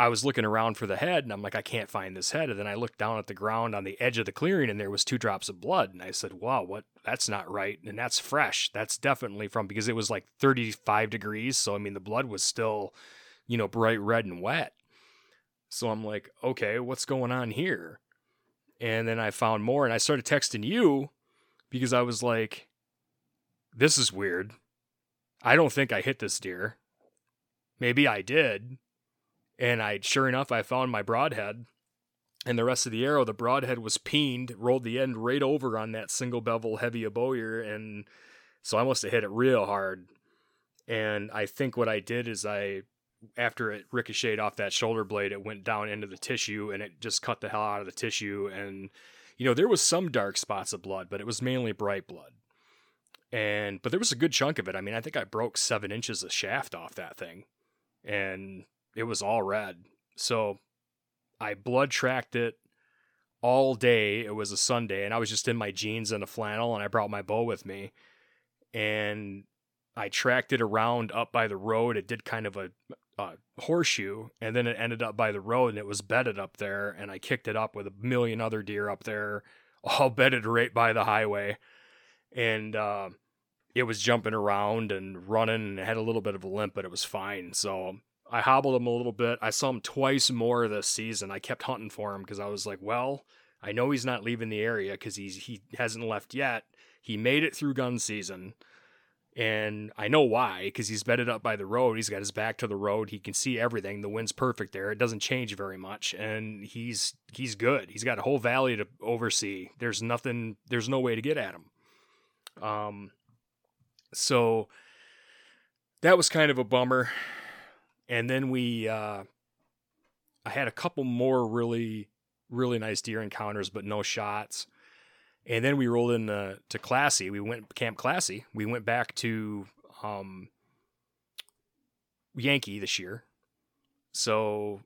I was looking around for the head and I'm like, I can't find this head. And then I looked down at the ground on the edge of the clearing and there was two drops of blood. And I said, wow, what? That's not right. And that's fresh. That's definitely from because it was like 35 degrees. So, I mean, the blood was still, you know, bright red and wet. So I'm like, okay, what's going on here? And then I found more and I started texting you because I was like, this is weird. I don't think I hit this deer. Maybe I did and I, sure enough, I found my broadhead. And the rest of the arrow, the broadhead was peened, rolled the end right over on that single bevel heavy bowyer, and so I must have hit it real hard. And I think what I did is I, after it ricocheted off that shoulder blade, it went down into the tissue and it just cut the hell out of the tissue. And you know there was some dark spots of blood, but it was mainly bright blood. And but there was a good chunk of it. I mean, I think I broke seven inches of shaft off that thing, and it was all red. So I blood tracked it all day. It was a Sunday, and I was just in my jeans and a flannel, and I brought my bow with me. And I tracked it around up by the road. It did kind of a, a, horseshoe, and then it ended up by the road, and it was bedded up there. And I kicked it up with a million other deer up there, all bedded right by the highway. And uh, it was jumping around and running, and it had a little bit of a limp, but it was fine. So I hobbled him a little bit. I saw him twice more this season. I kept hunting for him because I was like, well, I know he's not leaving the area because he's he hasn't left yet. He made it through gun season. And I know why, because he's bedded up by the road. He's got his back to the road. He can see everything. The wind's perfect there. It doesn't change very much, and he's he's good. He's got a whole valley to oversee. There's nothing. There's no way to get at him. Um, so that was kind of a bummer and then we uh, I had a couple more really really nice deer encounters, but no shots. And then we rolled into to Classy. We went Camp Classy. We went back to um, Yankee this year, so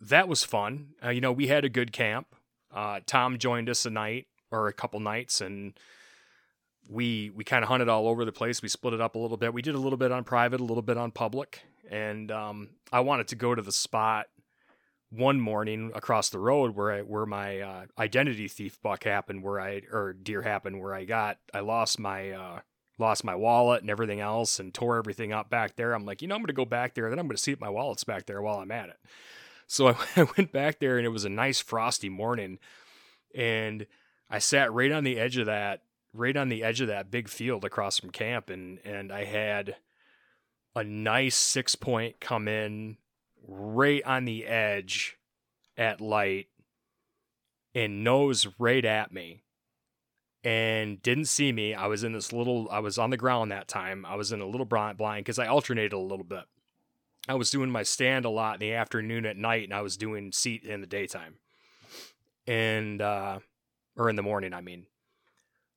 that was fun. Uh, you know, we had a good camp. Uh, Tom joined us a night or a couple nights, and we we kind of hunted all over the place. We split it up a little bit. We did a little bit on private, a little bit on public, and um, I wanted to go to the spot one morning across the road where I, where my uh, identity thief buck happened, where I or deer happened, where I got I lost my uh, lost my wallet and everything else, and tore everything up back there. I'm like, you know, I'm gonna go back there, then I'm gonna see if my wallet's back there while I'm at it. So I, I went back there, and it was a nice frosty morning, and I sat right on the edge of that right on the edge of that big field across from camp, and and I had a nice six point come in right on the edge at light and nose right at me and didn't see me. I was in this little, I was on the ground that time. I was in a little blind because I alternated a little bit. I was doing my stand a lot in the afternoon at night, and I was doing seat in the daytime. And, uh, or in the morning, I mean.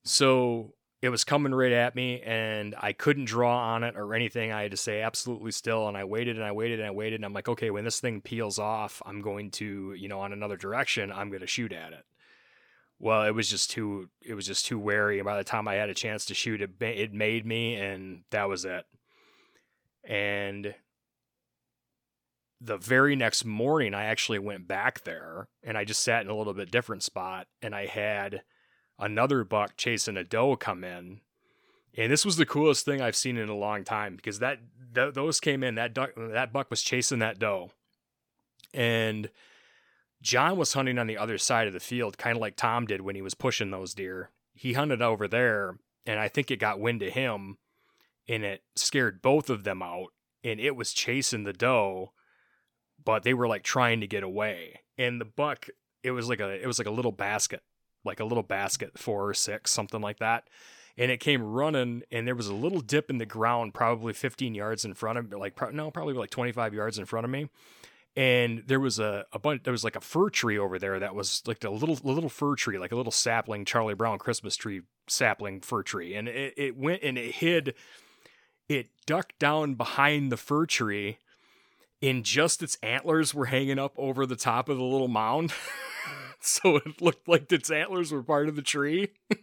So it was coming right at me and I couldn't draw on it or anything. I had to say absolutely still. And I waited and I waited and I waited. And I'm like, okay, when this thing peels off, I'm going to, you know, on another direction, I'm going to shoot at it. well, it was just too it was just too wary. And by the time I had a chance to shoot, it it made me, and that was it. And the very next morning, I actually went back there, and I just sat in a little bit different spot, and I had another buck chasing a doe come in. And this was the coolest thing I've seen in a long time because that th- those came in that duck that buck was chasing that doe, and John was hunting on the other side of the field, kind of like Tom did when he was pushing those deer. He hunted over there, and I think it got wind to him, and it scared both of them out, and it was chasing the doe, but they were like trying to get away. And the buck, it was like a it was like a little basket, like a little basket, four or six, something like that. And it came running, and there was a little dip in the ground, probably 15 yards in front of me, like no, probably like 25 yards in front of me. And there was a, a bunch there was like a fir tree over there that was like a little a little fir tree like a little sapling charlie brown christmas tree sapling fir tree. And it, it went and it hid it ducked down behind the fir tree and just its antlers were hanging up over the top of the little mound so it looked like its antlers were part of the tree.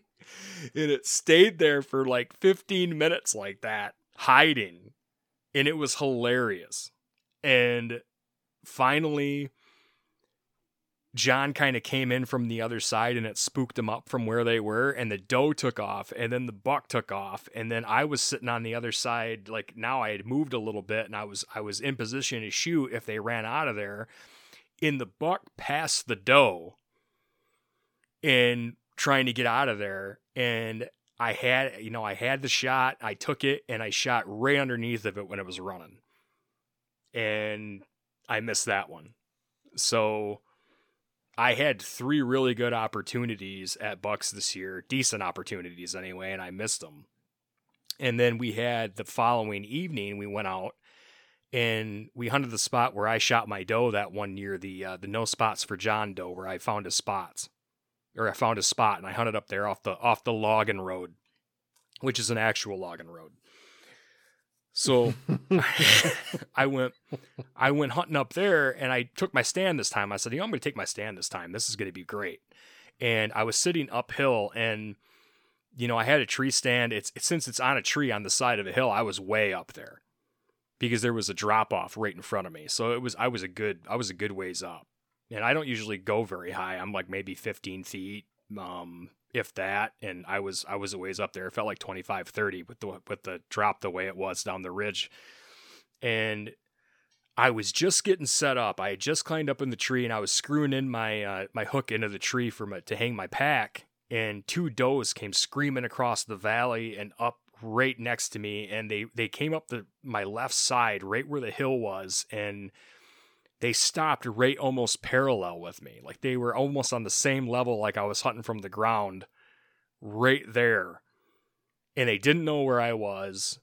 And it stayed there for like 15 minutes like that hiding. And it was hilarious. And finally John kind of came in from the other side and it spooked them up from where they were and the doe took off and then the buck took off. And then I was sitting on the other side like now I had moved a little bit and I was I was in position to shoot if they ran out of there. In the buck passed the doe and trying to get out of there and I had you know I had the shot I took it and I shot right underneath of it when it was running and I missed that one. So I had three really good opportunities at Bucks this year, decent opportunities anyway, and I missed them. And then we had the following evening, we went out and we hunted the spot where I shot my doe that one year, the uh, the no spots for John doe, where I found his spots, or I found a spot and I hunted up there off the off the logging road, which is an actual logging road. So I went I went hunting up there and I took my stand this time. I said, you know, I'm gonna take my stand this time. This is gonna be great. And I was sitting uphill and you know, I had a tree stand. It's, it's since it's on a tree on the side of a hill, I was way up there because there was a drop off right in front of me. So it was I was a good I was a good ways up. And I don't usually go very high. I'm like maybe 15 feet. Um, if that and i was i was a ways up there it felt like 25 30 with the with the drop the way it was down the ridge and i was just getting set up i had just climbed up in the tree and i was screwing in my uh, my hook into the tree for my, to hang my pack and two does came screaming across the valley and up right next to me and they they came up the my left side right where the hill was and they stopped right almost parallel with me. Like they were almost on the same level, like I was hunting from the ground right there. And they didn't know where I was.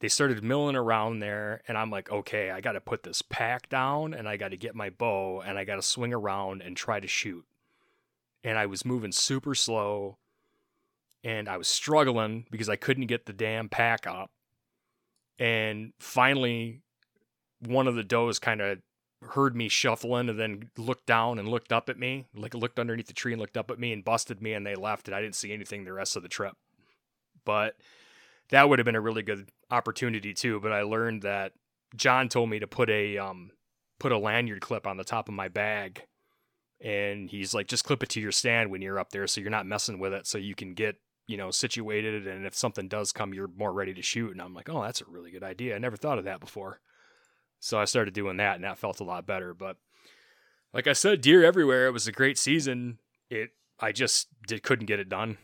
They started milling around there, and I'm like, okay, I got to put this pack down and I got to get my bow and I got to swing around and try to shoot. And I was moving super slow and I was struggling because I couldn't get the damn pack up. And finally, one of the does kind of heard me shuffling and then looked down and looked up at me, like looked underneath the tree and looked up at me and busted me and they left and I didn't see anything the rest of the trip. But that would have been a really good opportunity too, but I learned that John told me to put a um put a lanyard clip on the top of my bag and he's like just clip it to your stand when you're up there so you're not messing with it so you can get you know situated and if something does come you're more ready to shoot. And i'm like oh that's a really good idea. I never thought of that before so I started doing that and that felt a lot better. But like I said, deer everywhere. It was a great season. It I just did couldn't get it done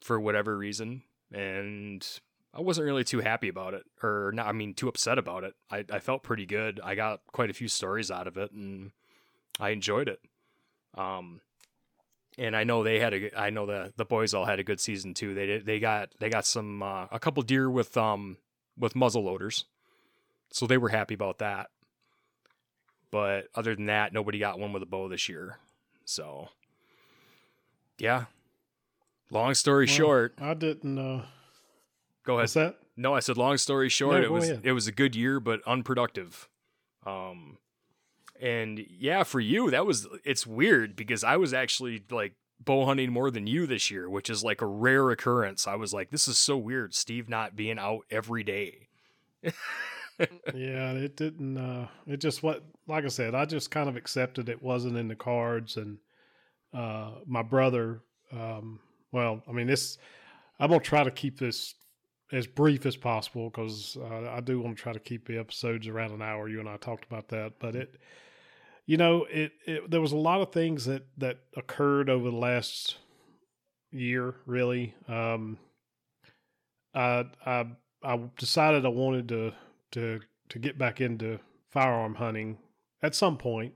for whatever reason. And I wasn't really too happy about it. Or not I mean too upset about it. I, I felt pretty good. I got quite a few stories out of it and I enjoyed it. Um and I know they had a I know the the boys all had a good season too. They they got they got some uh, a couple deer with um with muzzle loaders so they were happy about that. But other than that, nobody got one with a bow this year. So, yeah. Long story well, short, I didn't. Uh, go ahead. What's that? No, I said long story short. No, it was ahead. it was a good year, but unproductive. Um, and yeah, for you that was it's weird because I was actually like bow hunting more than you this year, which is like a rare occurrence. I was like, this is so weird, Steve not being out every day. yeah, it didn't. Uh, it just what, like I said, I just kind of accepted it wasn't in the cards, and uh, my brother. Um, well, I mean, this. I'm gonna try to keep this as brief as possible because uh, I do want to try to keep the episodes around an hour. You and I talked about that, but it, you know, it, it there was a lot of things that that occurred over the last year. Really, um, I I I decided I wanted to to to get back into firearm hunting at some point,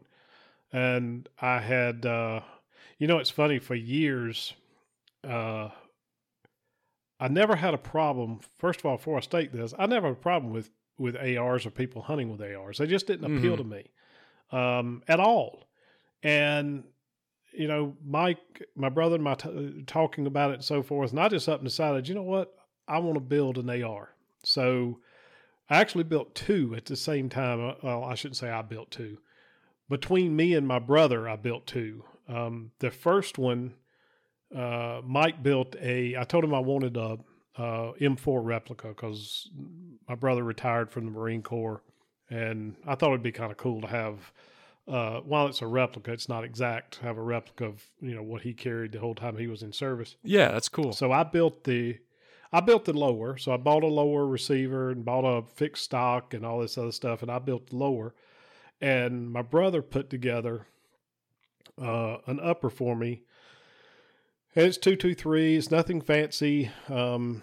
and I had, uh, you know, it's funny for years. Uh, I never had a problem. First of all, before I state this, I never had a problem with with ARs or people hunting with ARs. They just didn't appeal Mhm. to me um, at all. And you know, Mike, my brother, and my t- talking about it and so forth, and I just up and decided, you know what, I want to build an AR. So I actually built two at the same time. Uh, Well, I shouldn't say I built two. Between me and my brother, I built two. Um, the first one, uh, Mike built a. I told him I wanted a, a M4 replica because my brother retired from the Marine Corps, and I thought it'd be kind of cool to have. Uh, while it's a replica, it's not exact. Have a replica of you know what he carried the whole time he was in service. Yeah, that's cool. So I built the I built the lower. So I bought a lower receiver and bought a fixed stock and all this other stuff, and I built the lower. And my brother put together uh, an upper for me. And it's two two three. It's nothing fancy, um,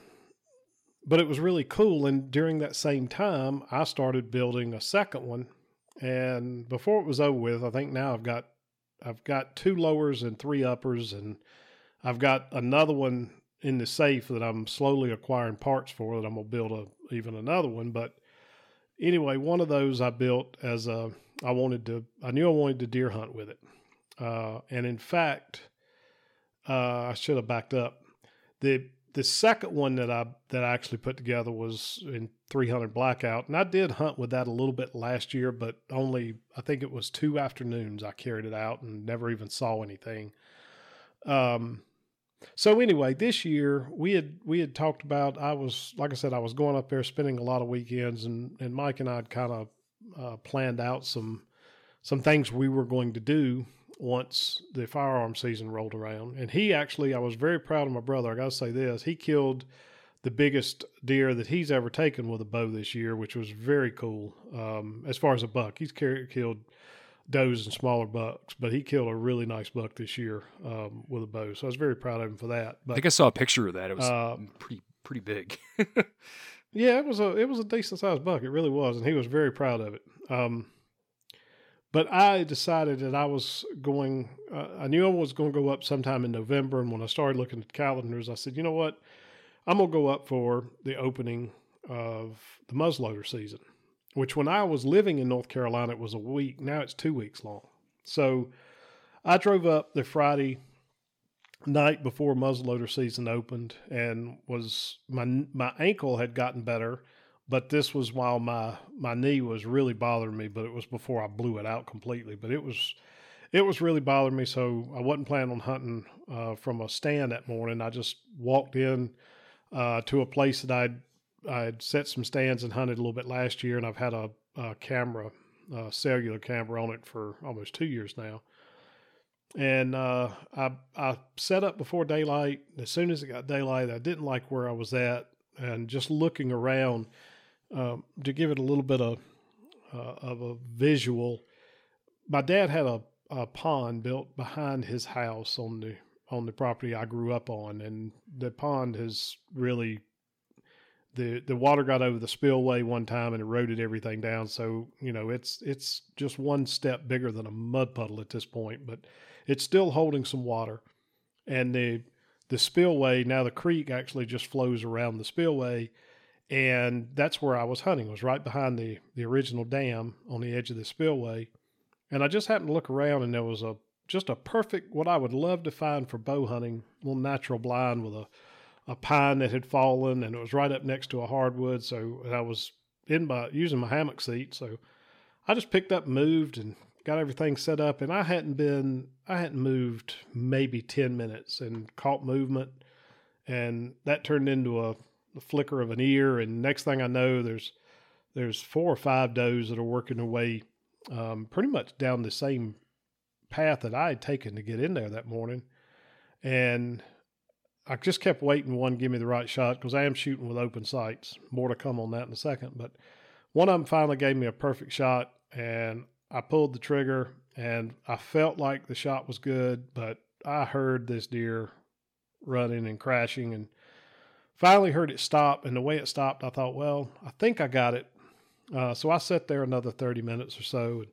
but it was really cool. And during that same time, I started building a second one. And before it was over with, I think now I've got I've got two lowers and three uppers, and I've got another one in the safe that I'm slowly acquiring parts for that I'm gonna build a even another one. But anyway, one of those I built as a I wanted to I knew I wanted to deer hunt with it, uh, and in fact, uh, I should have backed up. the The second one that I that I actually put together was in 300 blackout, and I did hunt with that a little bit last year, but only I think it was two afternoons I carried it out and never even saw anything. Um, so anyway, this year we had we had talked about I was like I said I was going up there spending a lot of weekends and and Mike and I had kind of uh, planned out some some things we were going to do once the firearm season rolled around. And he actually I was very proud of my brother. I got to say this, he killed the biggest deer that he's ever taken with a bow this year, which was very cool. Um, as far as a buck, he's killed does and smaller bucks, but he killed a really nice buck this year um, with a bow. So I was very proud of him for that. I think I saw a picture of that. It was Uh, pretty pretty big. yeah, it was a it was a decent sized buck. It really was, and he was very proud of it. Um, but I decided that I was going. Uh, I knew I was going to go up sometime in November, and when I started looking at calendars, I said, you know what, I'm gonna go up for the opening of the muzzleloader season, which when I was living in North Carolina, it was a week. Now it's two weeks long. So I drove up the Friday night before muzzleloader season opened and was my my ankle had gotten better but this was while my my knee was really bothering me but it was before I blew it out completely but it was it was really bothering me so I wasn't planning on hunting uh, from a stand that morning I just walked in uh, to a place that I'd I'd set some stands and hunted a little bit last year and I've had a, a camera a cellular camera on it for almost two years now and uh, I I set up before daylight. As soon as it got daylight, I didn't like where I was at, and just looking around um, to give it a little bit of uh, of a visual. My dad had a, a pond built behind his house on the on the property I grew up on, and the pond has really the the water got over the spillway one time and eroded everything down. So you know it's it's just one step bigger than a mud puddle at this point, but it's still holding some water. And the the spillway now the creek actually just flows around the spillway, and that's where I was hunting. was right behind the the original dam on the edge of the spillway, and I just happened to look around and there was a just a perfect what I would love to find for bow hunting, little natural blind with a a pine that had fallen and it was right up next to a hardwood. So I was in my using my hammock seat. So I just picked up, moved, and got everything set up, and I hadn't been, I hadn't moved maybe 10 minutes and caught movement. And that turned into a, a flicker of an ear. And next thing I know, there's, there's four or five does that are working their way um, pretty much down the same path that I had taken to get in there that morning. And I just kept waiting one give me the right shot because I am shooting with open sights. More to come on that in a second. But one of them finally gave me a perfect shot, and I pulled the trigger, and I felt like the shot was good, but I heard this deer running and crashing, and finally heard it stop. And the way it stopped, I thought, well, I think I got it. Uh, so I sat there another 30 minutes or so and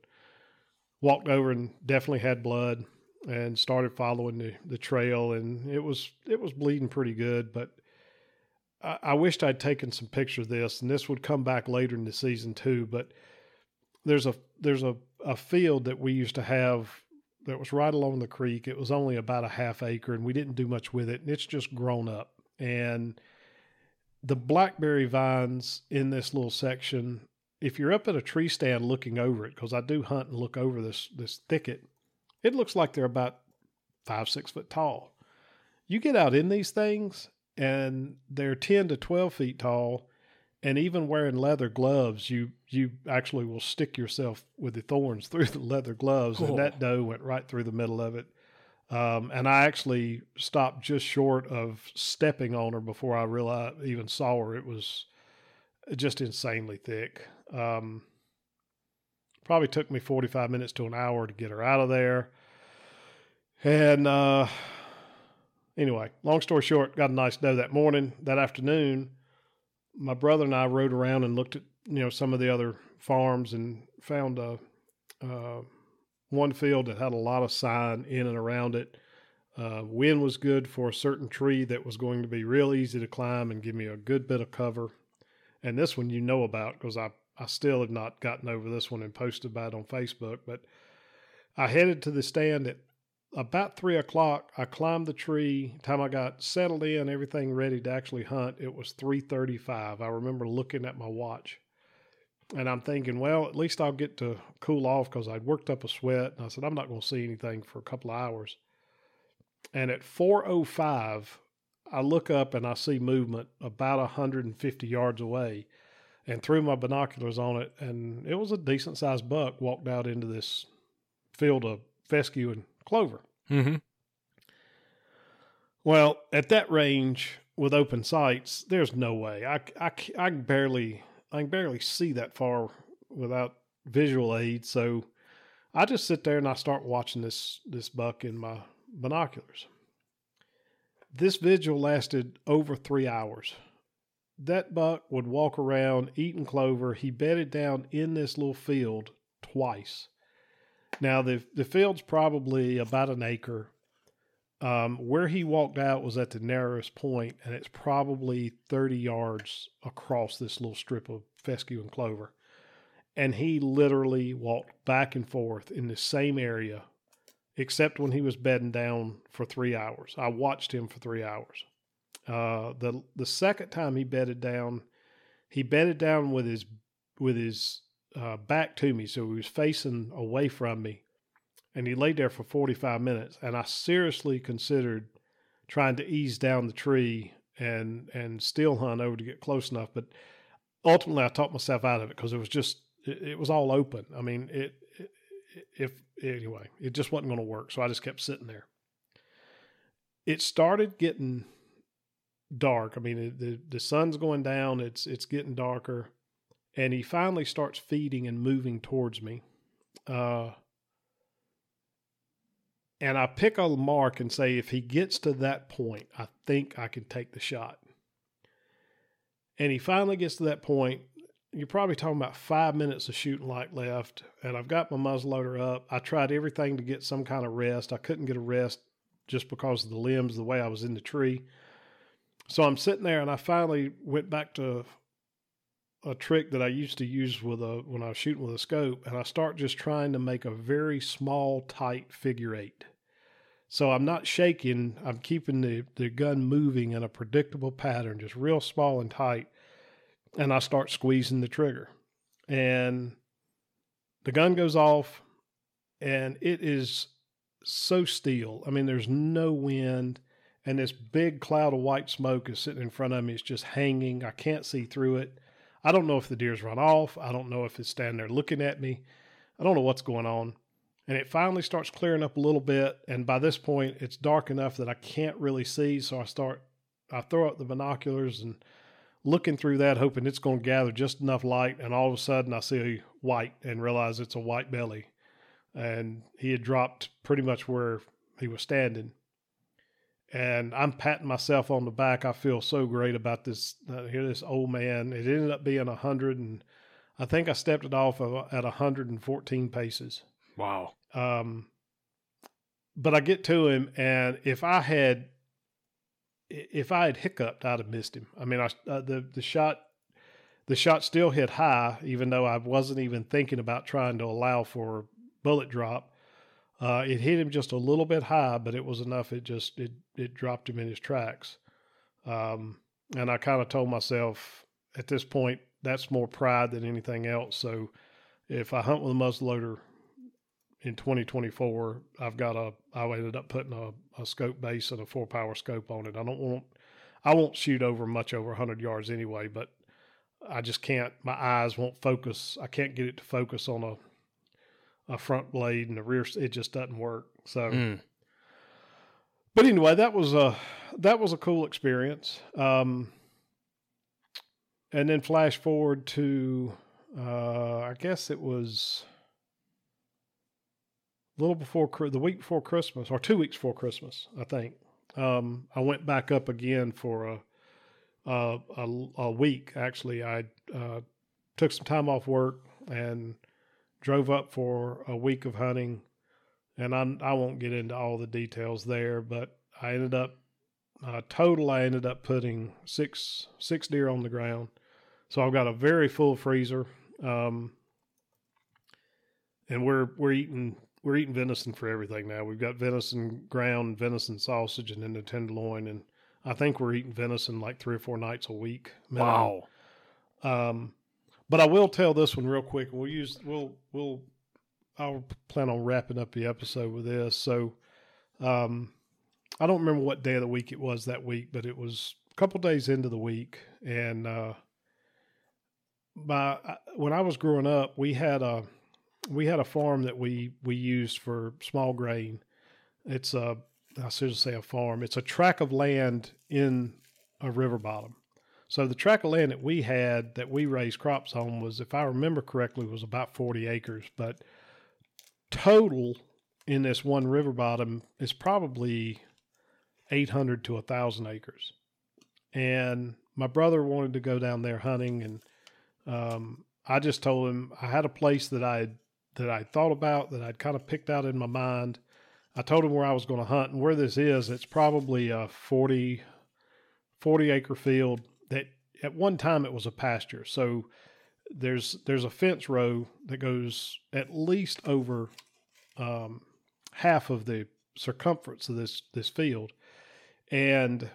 walked over and definitely had blood and started following the, the trail and it was it was bleeding pretty good but I, I wished I'd taken some pictures of this and this would come back later in the season too but there's a there's a, a field that we used to have that was right along the creek. It was only about a half acre and we didn't do much with it and it's just grown up. And the blackberry vines in this little section if you're up at a tree stand looking over it because i do hunt and look over this this thicket it looks like they're about five, six foot tall. You get out in these things and they're 10 to 12 feet tall. And even wearing leather gloves, you you actually will stick yourself with the thorns through the leather gloves. Cool. And that doe went right through the middle of it. Um, and I actually stopped just short of stepping on her before I realized even saw her. It was just insanely thick. Um, Probably took me 45 minutes to an hour to get her out of there. And uh, anyway, long story short, got a nice doe that morning. That afternoon, my brother and I rode around and looked at you know some of the other farms and found a uh, one field that had a lot of sign in and around it. Uh, wind was good for a certain tree that was going to be real easy to climb and give me a good bit of cover. And this one you know about because I I still have not gotten over this one and posted about it on Facebook. But I headed to the stand at about three o'clock. I climbed the tree. Time I got settled in, everything ready to actually hunt, it was three thirty-five. I remember looking at my watch, and I'm thinking, well, at least I'll get to cool off because I'd worked up a sweat. And I said, I'm not going to see anything for a couple of hours. And at four o oh five, I look up and I see movement about 150 yards away and threw my binoculars on it, and it was a decent sized buck walked out into this field of fescue and clover. Mm-hmm. Well, at that range with open sights, there's no way I, I, I can barely I can barely see that far without visual aid. So I just sit there and I start watching this this buck in my binoculars. This vigil lasted over three hours that buck would walk around eating clover. He bedded down in this little field twice. Now the the field's probably about an acre. Um, where he walked out was at the narrowest point, and it's probably 30 yards across this little strip of fescue and clover. And he literally walked back and forth in the same area, except when he was bedding down for three hours. I watched him for three hours. Uh, the the second time he bedded down, he bedded down with his with his uh, back to me, so he was facing away from me, and he laid there for forty five minutes. And I seriously considered trying to ease down the tree and and still hunt over to get close enough, but ultimately I talked myself out of it because it was just it, it, was all open. I mean it, it if anyway it just wasn't going to work, so I just kept sitting there. It started getting dark. I mean, the the sun's going down. It's it's getting darker, and he finally starts feeding and moving towards me. Uh, and I pick a mark and say, if he gets to that point, I think I can take the shot. And he finally gets to that point. You're probably talking about five minutes of shooting light left, and I've got my muzzleloader up. I tried everything to get some kind of rest. I couldn't get a rest just because of the limbs, the way I was in the tree. So I'm sitting there and I finally went back to a trick that I used to use with a when I was shooting with a scope and I start just trying to make a very small tight figure eight. So I'm not shaking, I'm keeping the, the gun moving in a predictable pattern, just real small and tight. And I start squeezing the trigger. And the gun goes off and it is so still. I mean, there's no wind, and this big cloud of white smoke is sitting in front of me. It's just hanging. I can't see through it. I don't know if the deer's run off. I don't know if it's standing there looking at me. I don't know what's going on. And it finally starts clearing up a little bit. And by this point, it's dark enough that I can't really see. So I start, I throw up the binoculars and looking through that, hoping it's going to gather just enough light. And all of a sudden, I see white and realize it's a white belly. And he had dropped pretty much where he was standing. And I'm patting myself on the back. I feel so great about this. Uh, here, this old man. It ended up being a hundred, and I think I stepped it off of, at 114 paces. Wow. Um, but I get to him, and if I had, if I had hiccuped, I'd have missed him. I mean, I uh, the the shot, the shot still hit high, even though I wasn't even thinking about trying to allow for bullet drop. Uh, it hit him just a little bit high, but it was enough. It just it it dropped him in his tracks. Um, and I kind of told myself at this point that's more pride than anything else. So if I hunt with a muzzleloader in 2024, I've got a I ended up putting a, a scope base and a four power scope on it. I don't want I won't shoot over much over 100 yards anyway, but I just can't. My eyes won't focus. I can't get it to focus on a a front blade and the rear. It just doesn't work. So, Mm. but anyway, that was a that was a cool experience. Um, and then flash forward to, uh, I guess it was a little before the week before Christmas, or two weeks before Christmas, I think. Um, I went back up again for a a, a, a week. Actually, I uh, took some time off work and drove up for a week of hunting. And I, I won't get into all the details there, but I ended up uh, total. I ended up putting six six deer on the ground. So I've got a very full freezer, um, and we're we're eating we're eating venison for everything now. We've got venison ground, venison sausage, and then the tenderloin, and I think we're eating venison like three or four nights a week. minimum. Wow. Um, but I will tell this one real quick. We'll use we'll we'll I'll plan on wrapping up the episode with this. So, um, I don't remember what day of the week it was that week, but it was a couple days into the week, and uh, by when I was growing up, we had a we had a farm that we we used for small grain. It's a I should say a farm. It's a tract of land in a river bottom. So the tract of land that we had that we raised crops on was, if I remember correctly, was about 40 acres. But total in this one river bottom is probably 800 to 1,000 acres. And my brother wanted to go down there hunting, and um, I just told him I had a place that I that I thought about that I'd kind of picked out in my mind. I told him where I was going to hunt and where this is. It's probably a 40, 40 acre field that at one time it was a pasture. So there's there's a fence row that goes at least over um, half of the circumference of this this field, and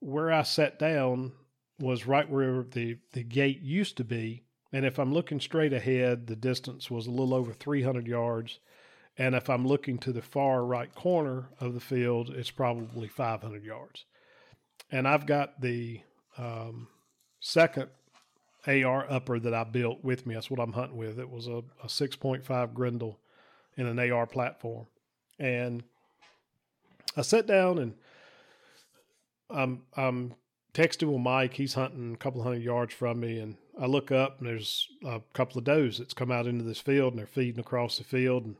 where I sat down was right where the the gate used to be. And if I'm looking straight ahead, the distance was a little over 300 yards. And if I'm looking to the far right corner of the field, it's probably 500 yards. And I've got the um, second AR upper that I built with me. That's what I'm hunting with. It was a, a 6.5 Grendel in an AR platform. And I sat down and I'm, I'm texting with Mike. He's hunting a couple hundred yards from me. And I look up and there's a couple of does that's come out into this field and they're feeding across the field. And,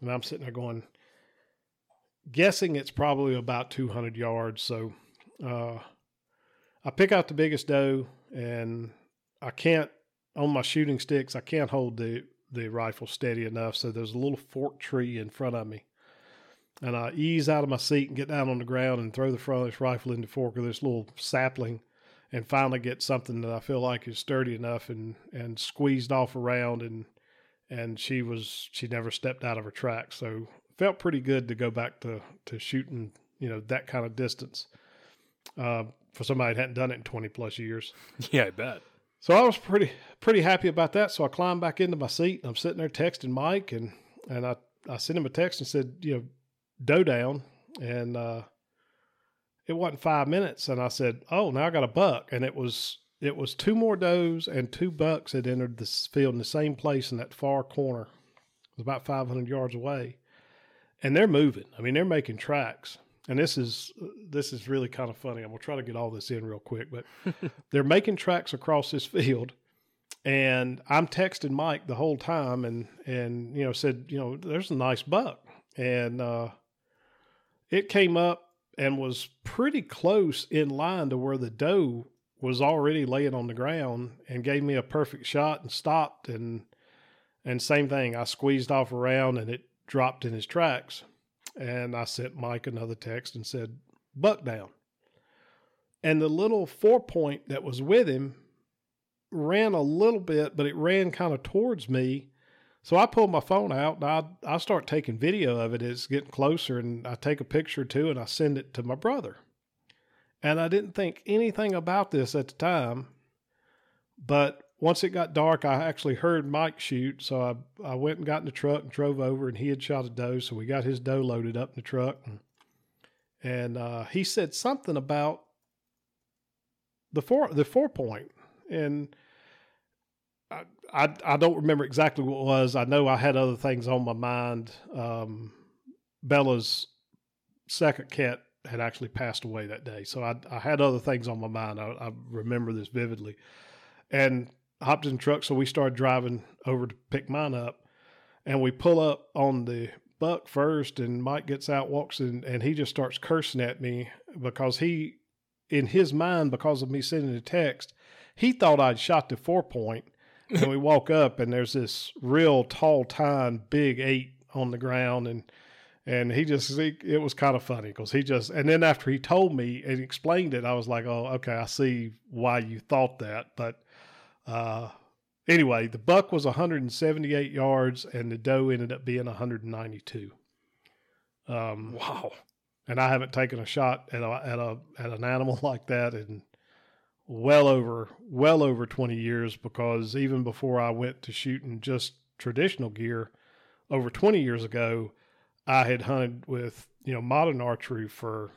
and I'm sitting there going, guessing it's probably about 200 yards. So, uh, I pick out the biggest doe and I can't on my shooting sticks, I can't hold the, the rifle steady enough. So there's a little forked tree in front of me. And I ease out of my seat and get down on the ground and throw the front of this rifle in the fork of this little sapling and finally get something that I feel like is sturdy enough and, and squeezed off around and and she was she never stepped out of her track. So felt pretty good to go back to, to shooting, you know, that kind of distance. Uh, for somebody that hadn't done it in 20 plus years. Yeah, I bet. So I was pretty pretty happy about that. So I climbed back into my seat and I'm sitting there texting Mike and and I I sent him a text and said, you know, doe down, and uh, it wasn't five minutes, and I said, oh, now I got a buck, and it was it was two more does and two bucks had entered this field in the same place in that far corner. It was about 500 yards away, and they're moving. I mean, they're making tracks. And this is this is really kind of funny. I'm gonna try to get all this in real quick, but they're making tracks across this field, and I'm texting Mike the whole time, and and you know said you know there's a nice buck, and uh, it came up and was pretty close in line to where the doe was already laying on the ground and gave me a perfect shot and stopped and and same thing. I squeezed off around and it dropped in his tracks and I sent Mike another text and said buck down. And the little four point that was with him ran a little bit but it ran kind of towards me. So I pulled my phone out and I I start taking video of it. It's getting closer and I take a picture too and I send it to my brother. And I didn't think anything about this at the time. But once it got dark, I actually heard Mike shoot. So I, I went and got in the truck and drove over, and he had shot a doe. So we got his doe loaded up in the truck. And, and uh, he said something about the four, the four point. And I, I, I don't remember exactly what it was. I know I had other things on my mind. Um, Bella's second cat had actually passed away that day. So I, I had other things on my mind. I, I remember this vividly. And hopped in the truck. So we started driving over to pick mine up. And we pull up on the buck first. And Mike gets out, walks in, and he just starts cursing at me because he, in his mind, because of me sending a text, he thought I'd shot the four point. and we walk up, and there's this real tall tine, big eight on the ground. And and he just he, it was kind of funny because he just and then after he told me and explained it i was like oh okay i see why you thought that but uh anyway the buck was 178 yards and the doe ended up being 192 um Wow. and i haven't taken a shot at a at a at an animal like that in well over well over 20 years because even before i went to shooting just traditional gear over 20 years ago I had hunted with, you know, modern archery for,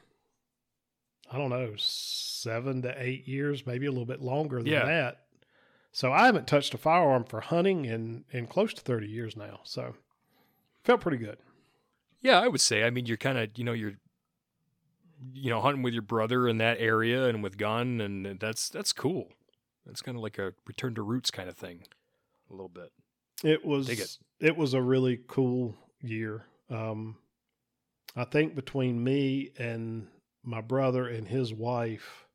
I don't know, seven to eight years, maybe a little bit longer than Yeah. that. So I haven't touched a firearm for hunting in, in close to 30 years now. So felt pretty good. Yeah, I would say. I mean, you're kind of, you know, you're, you know, hunting with your brother in that area and with gun, and that's that's cool. That's kind of like a return to roots kind of thing, a little bit. It was, it. it was a really cool year. Um, I think between me and my brother and his wife,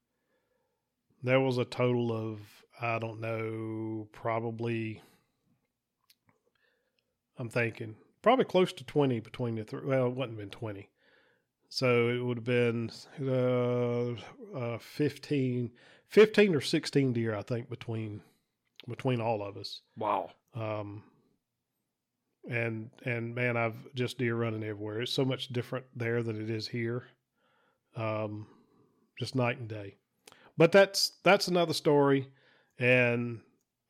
there was a total of, I don't know, probably, I'm thinking, probably close to 20 between the three. Well, it wouldn't have been 20. So it would have been uh, uh, 15, 15 or 16 deer, I think, between between all of us. Wow. Um, and and man, I've just deer running everywhere. It's so much different there than it is here. Um, just night and day. But that's that's another story, and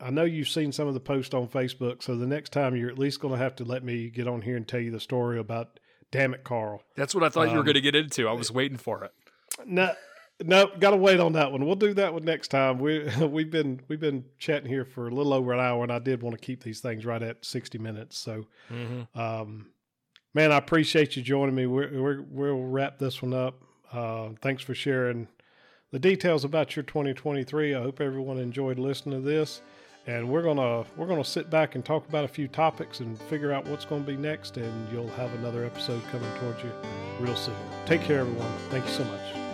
I know you've seen some of the posts on Facebook. So the next time you're at least going to have to let me get on here and tell you the story about Damn it, Carl. That's what I thought you were Um, going to get into. I was waiting for it. No, no, got to wait on that one. We'll do that one next time. We we've been we've been chatting here for a little over an hour, and I did want to keep these things right at sixty minutes. So, Mm-hmm. um, man, I appreciate you joining me. We're, we're, we'll wrap this one up. Uh, thanks for sharing the details about your 2023. I hope everyone enjoyed listening to this. And we're gonna we're gonna sit back and talk about a few topics and figure out what's to be next. And you'll have another episode coming towards you real soon. Take care, everyone. Thank you so much.